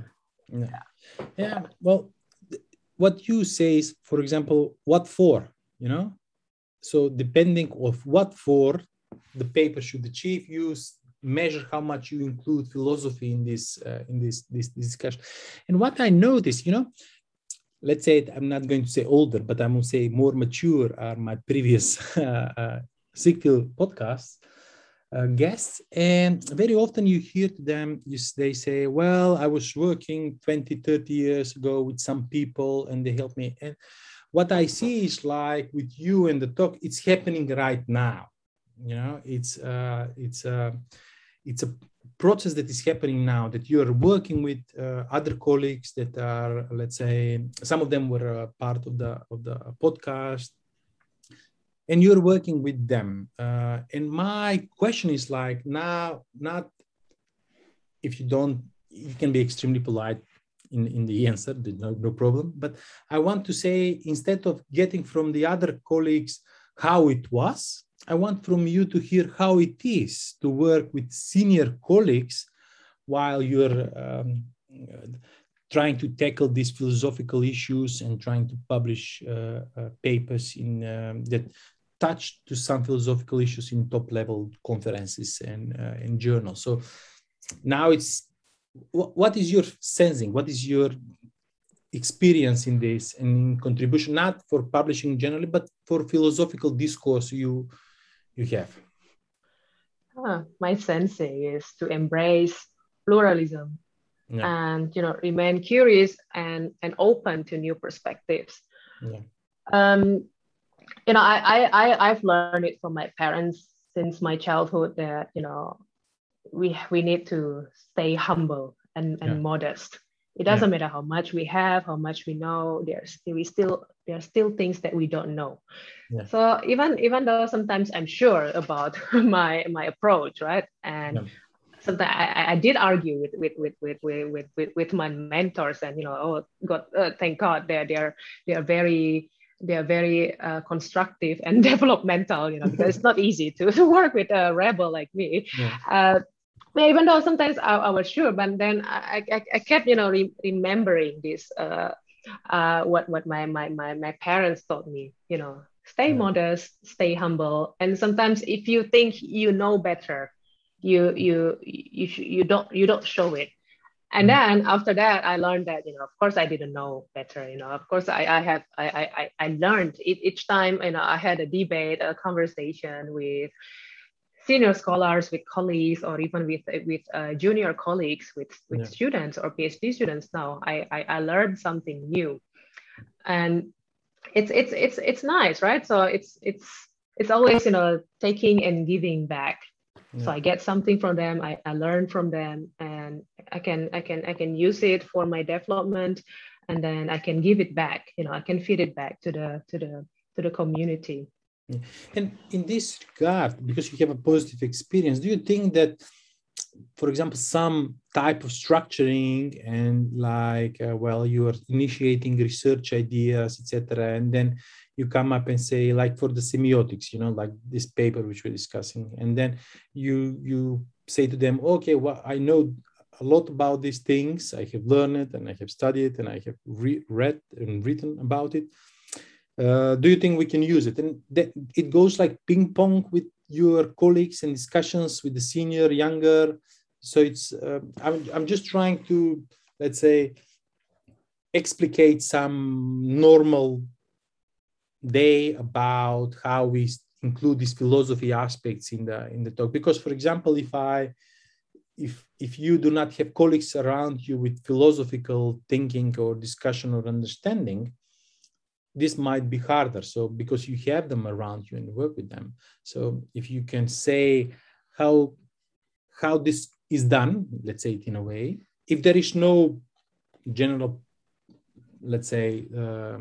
S1: yeah yeah well what you say is for example what for you know so depending of what for the paper should achieve you measure how much you include philosophy in this uh, in this, this discussion and what i notice you know let's say I'm not going to say older, but I'm going to say more mature are my previous uh, uh, SIGPhil podcasts uh, guests. And very often you hear them, you, they say, well, I was working 20, 30 years ago with some people and they helped me. And what I see is like with you and the talk, it's happening right now. You know, it's, uh, it's, uh, it's a process that is happening now that you are working with uh, other colleagues that are let's say some of them were uh, part of the of the podcast and you're working with them uh, and my question is like now not if you don't you can be extremely polite in, in the answer no, no problem but i want to say instead of getting from the other colleagues how it was I want from you to hear how it is to work with senior colleagues while you're um, trying to tackle these philosophical issues and trying to publish uh, uh, papers in um, that touch to some philosophical issues in top level conferences and uh, journals. So now it's what is your sensing? What is your experience in this and in contribution, not for publishing generally, but for philosophical discourse you you have?
S2: Ah, my sensei is to embrace pluralism yeah. and you know remain curious and and open to new perspectives. Yeah. Um, you know, I, I I've learned it from my parents since my childhood that you know we we need to stay humble and, and yeah. modest. It doesn't yeah. matter how much we have, how much we know. There's we still there are still things that we don't know. Yeah. So even even though sometimes I'm sure about my my approach, right? And yeah. sometimes I, I did argue with with, with with with with with my mentors, and you know, oh God, uh, thank God they're they're they're very they're very uh, constructive and developmental, you know, because it's not easy to, to work with a rebel like me. Yeah. Uh, even though sometimes I, I, was sure, but then I, I, I kept, you know, re- remembering this, uh, uh, what what my, my my my parents taught me, you know, stay yeah. modest, stay humble, and sometimes if you think you know better, you you you you don't you don't show it. And mm-hmm. then after that, I learned that you know, of course, I didn't know better. You know, of course, I I have I I I learned each time. You know, I had a debate, a conversation with senior scholars, with colleagues, or even with with uh, junior colleagues, with with yeah. students or PhD students. Now I, I I learned something new, and it's it's it's it's nice, right? So it's it's it's always you know taking and giving back. Yeah. So I get something from them, I, I learn from them, and I can I can I can use it for my development, and then I can give it back. You know, I can feed it back to the to the to the community.
S1: And in this regard, because you have a positive experience, do you think that, for example, some type of structuring and like, uh, well, you are initiating research ideas, etc., and then you come up and say, like for the semiotics, you know, like this paper which we're discussing, and then you you say to them, okay, well, I know a lot about these things. I have learned it and I have studied and I have re- read and written about it uh, do you think we can use it? And it goes like ping pong with your colleagues and discussions with the senior, younger. So it's uh, I'm I'm just trying to let's say explicate some normal day about how we include these philosophy aspects in the in the talk. Because for example, if I if if you do not have colleagues around you with philosophical thinking or discussion or understanding this might be harder. So because you have them around you and work with them. So if you can say how how this is done let's say it in a way if there is no general let's say uh,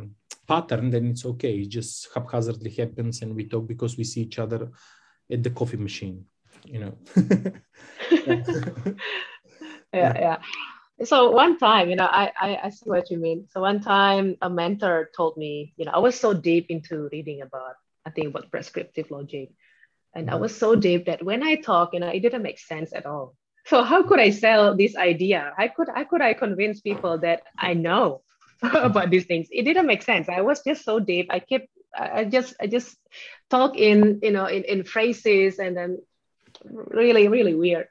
S1: pattern then it's okay. It just haphazardly happens and we talk because we see each other at the coffee machine you know.
S2: Yeah. Yeah so one time, you know, I, I, I see what you mean. So one time a mentor told me, you know, I was so deep into reading about, I think about prescriptive logic. And I mm-hmm. was so deep that when I talk, you know, it didn't make sense at all. So how could I sell this idea? How could how could I convince people that I know about these things? It didn't make sense. I was just so deep. I kept I just I just talk in you know in, in phrases and then really really weird.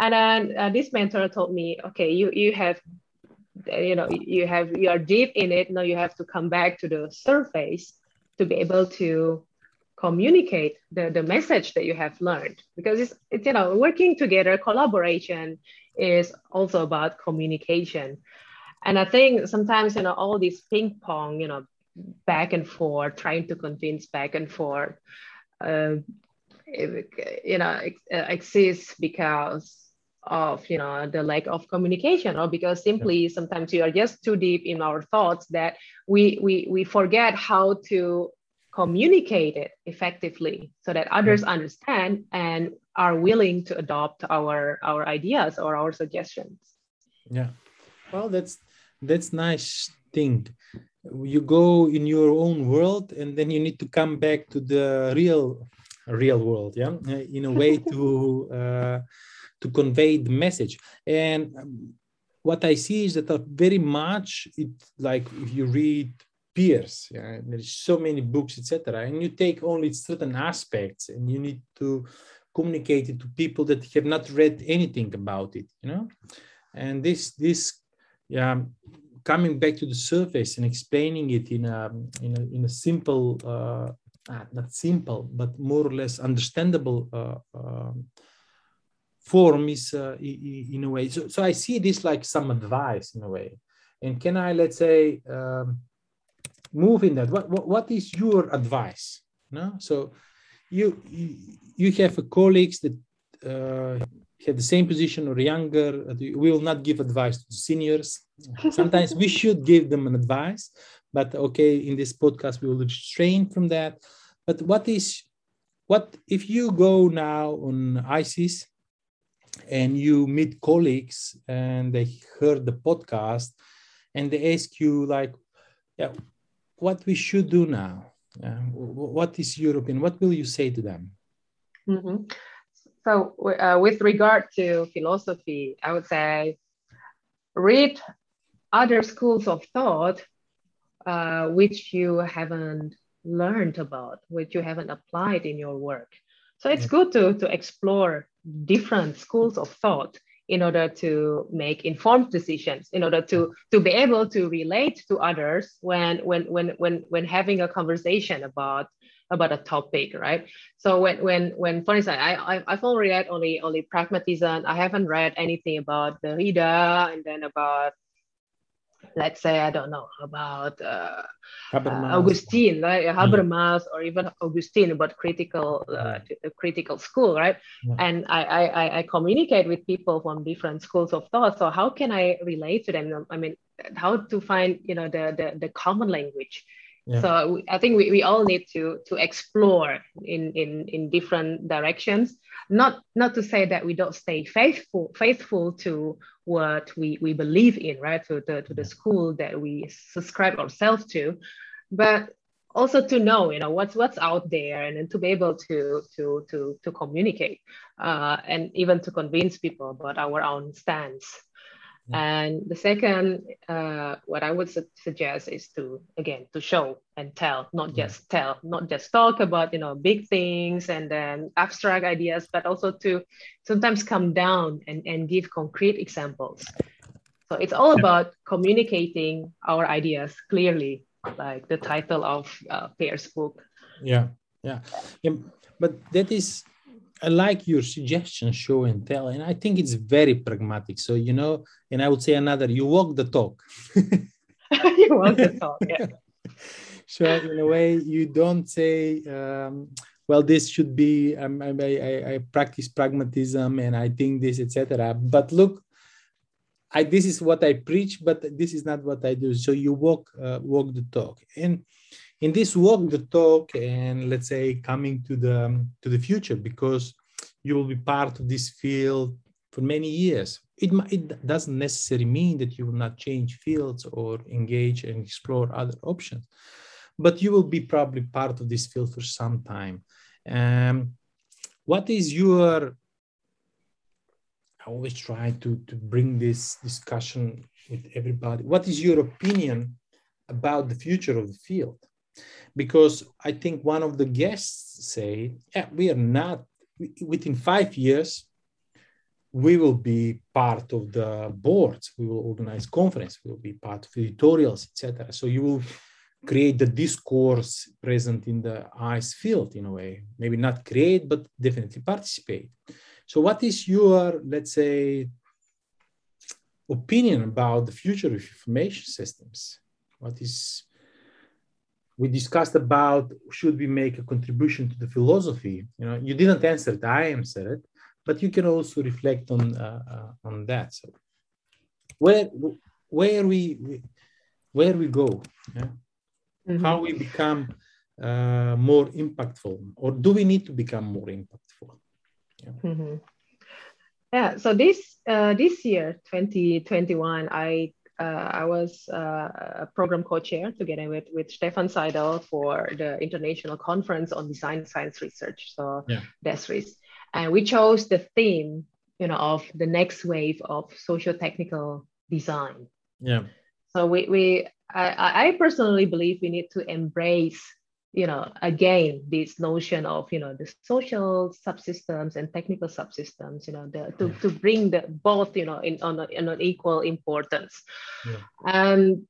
S2: And then uh, this mentor told me, okay, you you have, you know, you have you are deep in it. Now you have to come back to the surface to be able to communicate the, the message that you have learned because it's, it's you know working together collaboration is also about communication and i think sometimes you know all this ping pong you know back and forth trying to convince back and forth uh, you know exists because of you know the lack of communication or because simply sometimes we are just too deep in our thoughts that we we we forget how to communicate it effectively so that others understand and are willing to adopt our our ideas or our suggestions.
S1: Yeah. Well that's that's nice thing. You go in your own world and then you need to come back to the real real world yeah? In a way to uh, to convey the message. And what I see is that very much it like if you read Peirce, yeah, there's so many books, etc., and you take only certain aspects and you need to communicate it to people that have not read anything about it, you know. And this this yeah coming back to the surface and explaining it in a in a, in a simple uh, ah, not simple but more or less understandable uh, uh, form is uh, in a way. So, so I see this like some advice in a way. And can I, let's say, um, move in that? What, what, what is your advice? No? So you, you, have colleagues that uh, have the same position or younger, uh, we will not give advice to seniors. Sometimes we should give them an advice, but okay, in this podcast we will restrain from that. But what is what if you go now on ICIS and you meet colleagues and they heard the podcast and they ask you like, yeah, what we should do now? Uh, what is european? What will you say to them?
S2: Mm-hmm. So, uh, with regard to philosophy, I would say read other schools of thought uh, which you haven't learned about, which you haven't applied in your work. So it's good to, to explore different schools of thought in order to make informed decisions in order to to be able to relate to others when when when when when having a conversation about about a topic right? So when when when for instance i, I i've only read only only pragmatism. I haven't read anything about the Derrida and then about let's say I don't know about uh, uh, Augustine, right? Habermas, or even Augustine about critical uh, critical school, right? Yeah. And I, I I communicate with people from different schools of thought. So how can I relate to them? I mean, how to find you know the the, the common language yeah. so i think we, we all need to to explore in in in different directions not not to say that we don't stay faithful faithful to what we we believe in right? To the to the school that we subscribe ourselves to. But also to know you know what's what's out there and then to be able to to to to communicate uh, and even to convince people about our own stance and the second, uh, what I would su- suggest is to again to show and tell, not just tell, not just talk about you know big things and then abstract ideas, but also to sometimes come down and, and give concrete examples. So it's all about communicating our ideas clearly, like the title of uh, Peirce's book.
S1: Yeah, yeah, yeah. But that is I like your suggestion, show and tell, and I think it's very pragmatic. So you know, and I would say another, you walk the talk.
S2: you walk the talk, yeah.
S1: so in a way, you don't say, um, "Well, this should be." Um, I, I, I practice pragmatism, and I think this, etc. But look, I this is what I preach, but this is not what I do. So you walk uh, walk the talk, and in this walk the talk and let's say coming to the to the future because you will be part of this field for many years. It, it doesn't necessarily mean that you will not change fields or engage and explore other options but you will be probably part of this field for some time. Um, what is your i always try to, to bring this discussion with everybody. What is your opinion about the future of the field because I think one of the guests say, yeah, we are not within five years. We will be part of the boards. We will organize conference. We will be part of editorials, etc. So you will create the discourse present in the IS field in a way. Maybe not create, but definitely participate. So, what is your, let's say, opinion about the future of information systems? What is we discussed about should we make a contribution to the philosophy you know you didn't answer it i answered it but you can also reflect on uh, uh, on that so where where we, where we go yeah? mm-hmm. how we become uh, more impactful or do we need to become more impactful
S2: yeah, mm-hmm. yeah so this uh, this year 2021 i I was uh, a program co-chair together with, with Stefan Seidel for the International Conference on Design Science Research, so yeah. DESRIST. And we chose the theme, you know, of the next wave of socio-technical design.
S1: Yeah.
S2: So we, we I, I personally believe we need to embrace you know again this notion of you know the social subsystems and technical subsystems you know the, to, to bring the both you know in on, a, on an equal importance yeah. and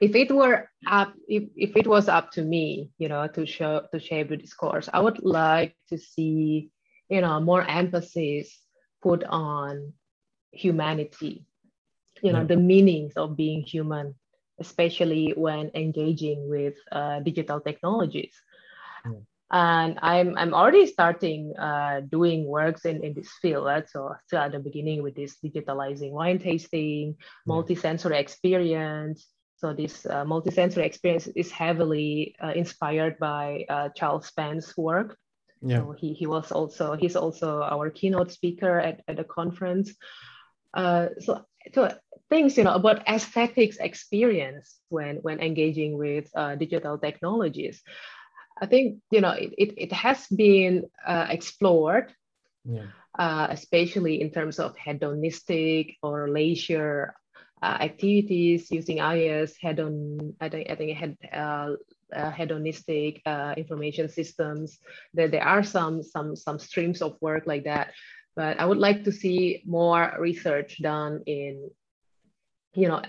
S2: if it were up if, if it was up to me you know to show to shape the discourse i would like to see you know more emphasis put on humanity you know yeah. the meanings of being human especially when engaging with uh, digital technologies. and I'm I'm already starting uh, doing works in, in this field. Right? So still at the beginning with this digitalizing wine tasting, multi-sensory experience. So this uh, multi-sensory experience is heavily uh, inspired by uh, Charles Spence's work. Yeah. So he, he was also he's also our keynote speaker at, at the conference. Uh, so, so things you know about aesthetics experience when when engaging with uh, digital technologies. I think you know it, it, it has been uh, explored, yeah. uh, especially in terms of hedonistic or leisure uh, activities using IS hedon. I think I think had uh, uh, hedonistic uh, information systems. There there are some some some streams of work like that, but I would like to see more research done in you know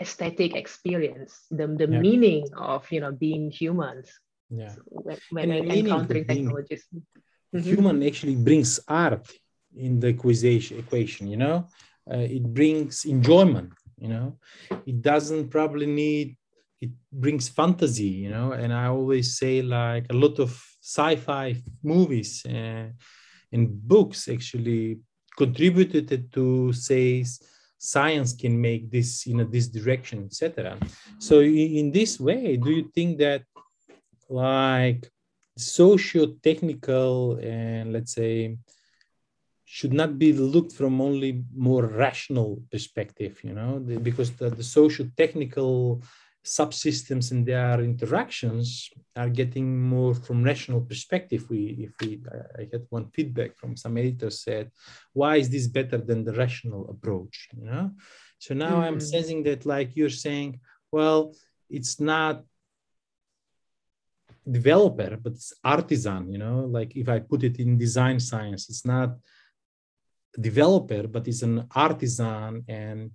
S2: aesthetic experience the, the yeah. meaning of you know being humans
S1: yeah.
S2: when, when encountering technologies.
S1: Mm-hmm. human actually brings art in the equation equation you know? Uh, it brings enjoyment you know? It doesn't probably need it brings fantasy you know? And i always say like a lot of sci-fi movies uh, and books actually contributed to say science can make this in you know, this direction etc so in this way do you think that like socio-technical and let's say should not be looked from only more rational perspective you know? Because the, the socio-technical subsystems and their interactions are getting more from rational perspective we if we i had one feedback from some editors said why is this better than the rational approach you know so now mm. i'm sensing that like you're saying well it's not developer, but it's artisan, you know, like if I put it in design science, it's not developer, but it's an artisan. And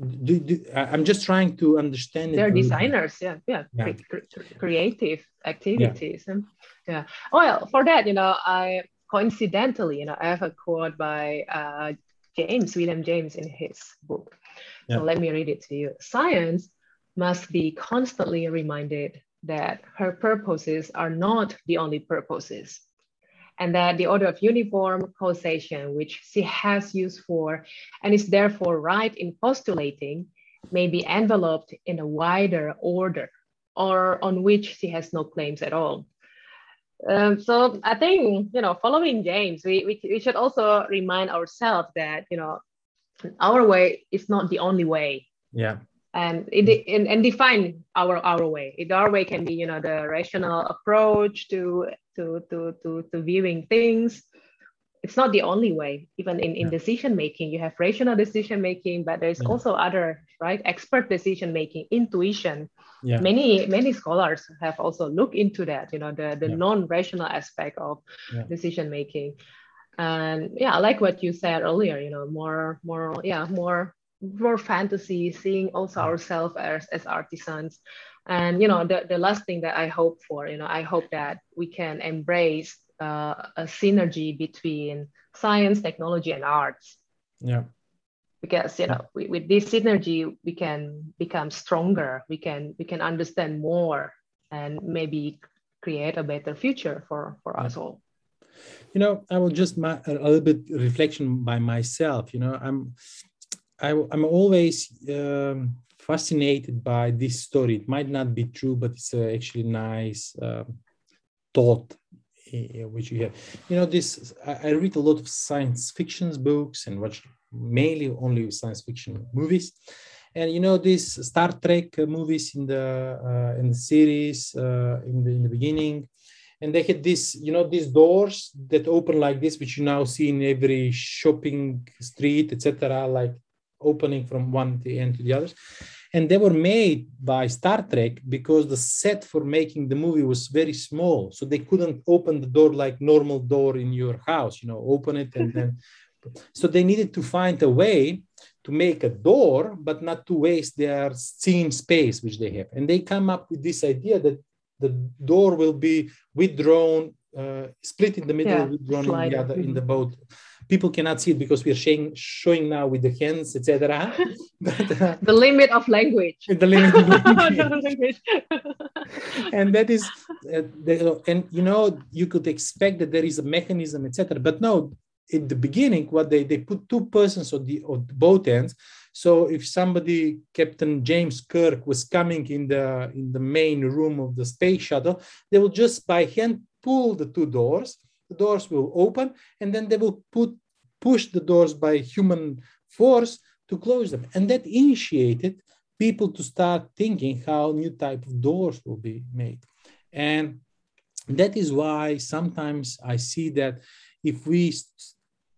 S1: do, do, I'm just trying to understand.
S2: They're designers, yeah, yeah, yeah. creative activities. Yeah. yeah. Well, for that, you know, I coincidentally, you know, I have a quote by uh, James, William James in his book. Yeah. So let me read it to you. Science must be constantly reminded that her purposes are not the only purposes, and that the order of uniform causation, which she has used for and is therefore right in postulating, may be enveloped in a wider order or on which she has no claims at all. Um, so I think, you know, following James, we, we, we should also remind ourselves that, you know, our way is not the only way.
S1: Yeah
S2: and it hmm. and, and define our our way. It, our way can be you know the rational approach to to to to, to viewing things. It's not the only way. Even in, in yeah. decision making you have rational decision making but there's yeah. also other right expert decision making intuition. Yeah. many many scholars have also looked into that you know the, the non-rational aspect of decision making. And yeah i like what you said earlier you know more more yeah more more fantasy, seeing also ourselves as, as artisans. And you know, the, the last thing that I hope for, you know, I hope that we can embrace uh, a synergy between science, technology, and arts.
S1: Yeah.
S2: Because you know, we, with this synergy, we can become stronger. We can we can understand more, and maybe create a better future for for yeah. us all.
S1: You know, I will just my, a little bit reflection by myself. You know, I'm I, am always um, fascinated by this story. It might not be true, but it's uh, actually nice uh, thought uh, which you have. You know, this I, I, read a lot of science fiction books and watch mainly only science fiction movies. And you know these Star Trek movies in the uh, in the series uh, in the in the beginning, and they had this you know these doors that open like this which you now see in every shopping street etc like opening from one to end to the others. And they were made by Star Trek because the set for making the movie was very small. So they couldn't open the door like normal door in your house, you know, open it and then. So they needed to find a way to make a door, but not to waste their scene space, which they have. And they come up with this idea that the door will be withdrawn, uh, split in the middle, yeah, withdrawn in the other in the boat people cannot see it because we're showing, showing now with the hands, etc.
S2: uh, the limit of language.
S1: The limit of language. and that is uh, the, and you know you could expect that there is a mechanism etc but no in the beginning what they they put two persons on the on both ends so if somebody captain james kirk was coming in the in the main room of the space shuttle they will just by hand pull the two doors the doors will open and then they will put push the doors by human force to close them. And that initiated people to start thinking how new type of doors will be made. And that is why sometimes i see that if we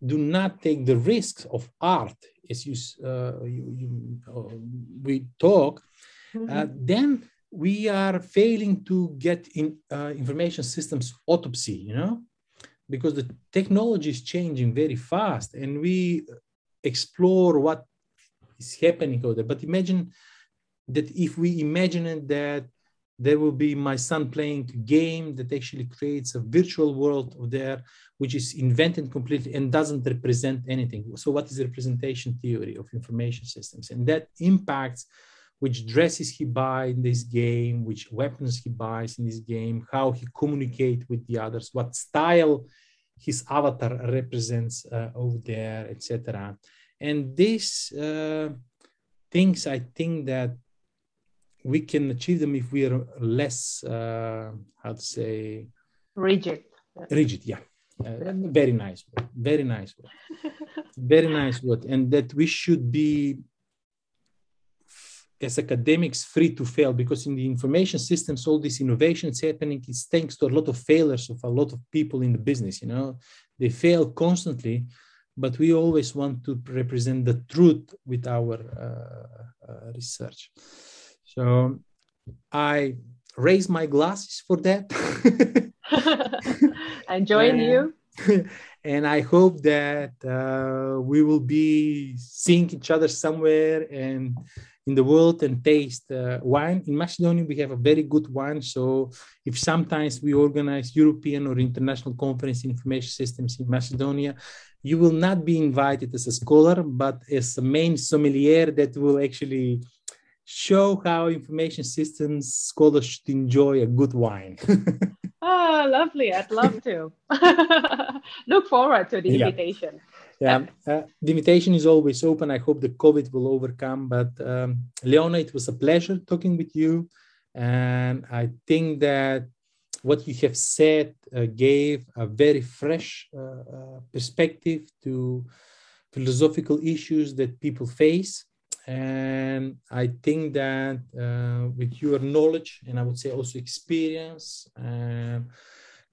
S1: do not take the risks of art as you, uh, you, you uh, we talk mm-hmm. uh, then we are failing to get in uh, information systems autopsy you know because the technology is changing very fast and we explore what is happening over there. But imagine that if we imagine that there will be my son playing a game that actually creates a virtual world of there which is invented completely and doesn't represent anything. So what is the representation theory of information systems? And that impacts which dresses he buys in this game which weapons he buys in this game how he communicate with the others what style his avatar represents uh, over there etc and these uh, things i think that we can achieve them if we are less uh, how to say
S2: rigid.
S1: Rigid yeah. Uh, very nice word very nice word. Very nice word and that we should be as academics free to fail because in the information systems all these innovations happening is thanks to a lot of failures of a lot of people in the business you know they fail constantly but we always want to represent the truth with our uh, uh research so I raise my glasses for that.
S2: I join you.
S1: and I hope that uh, we will be seeing each other somewhere and in the world and taste uh, wine. In Macedonia, we have a very good wine. So if sometimes we organize European or international conference in information systems in Macedonia, you will not be invited as a scholar, but as a main sommelier that will actually show how information systems scholars should enjoy a good wine.
S2: ah, lovely. I'd love to. Look forward to the yeah. invitation.
S1: Yeah, uh, the invitation is always open. I hope the COVID will overcome. But um, Leona, it was a pleasure talking with you. And I think that what you have said uh, gave a very fresh uh, uh perspective to philosophical issues that people face and I think that uh, with your knowledge and I would say also experience, uh,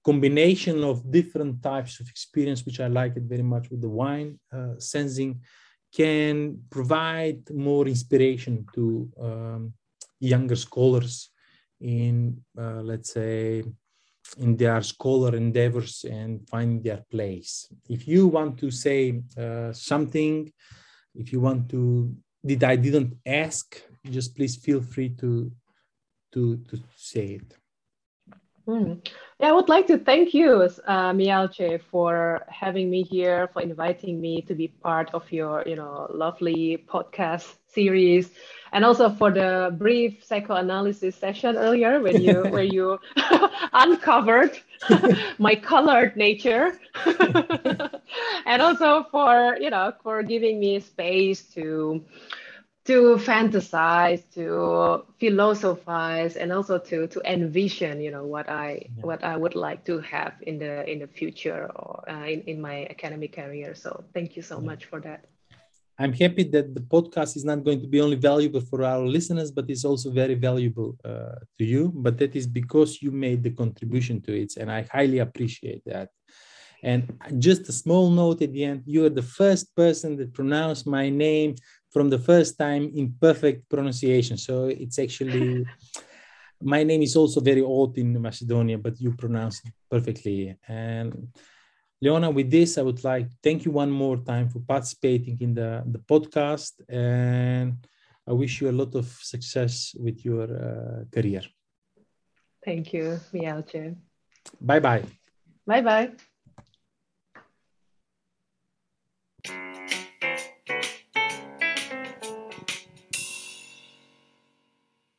S1: combination of different types of experience, which I like it very much with the wine uh, sensing, can provide more inspiration to um, younger scholars in, uh, let's say, in their scholar endeavors and find their place. If you want to say uh, something, if you want to that I didn't ask, just please feel free to to to say it.
S2: Mm. Yeah, I would like to thank you, uh, Mielche, for having me here, for inviting me to be part of your, you know, lovely podcast series, and also for the brief psychoanalysis session earlier when you where you uncovered my colored nature, and also for you know for giving me space to to fantasize to philosophize and also to to envision you know what i yeah. what i would like to have in the in the future or uh, in, in my academic career so thank you so yeah. much for that
S1: i'm happy that the podcast is not going to be only valuable for our listeners but it's also very valuable uh, to you but that is because you made the contribution to it and i highly appreciate that and just a small note at the end you are the first person that pronounced my name from the first time in perfect pronunciation. So it's actually my name is also very old in Macedonia, but you pronounce it perfectly. And Leona, with this, I would like to thank you one more time for participating in the, the podcast. And I wish you a lot of success with your uh, career.
S2: Thank you, Mielche.
S1: Bye bye.
S2: Bye bye.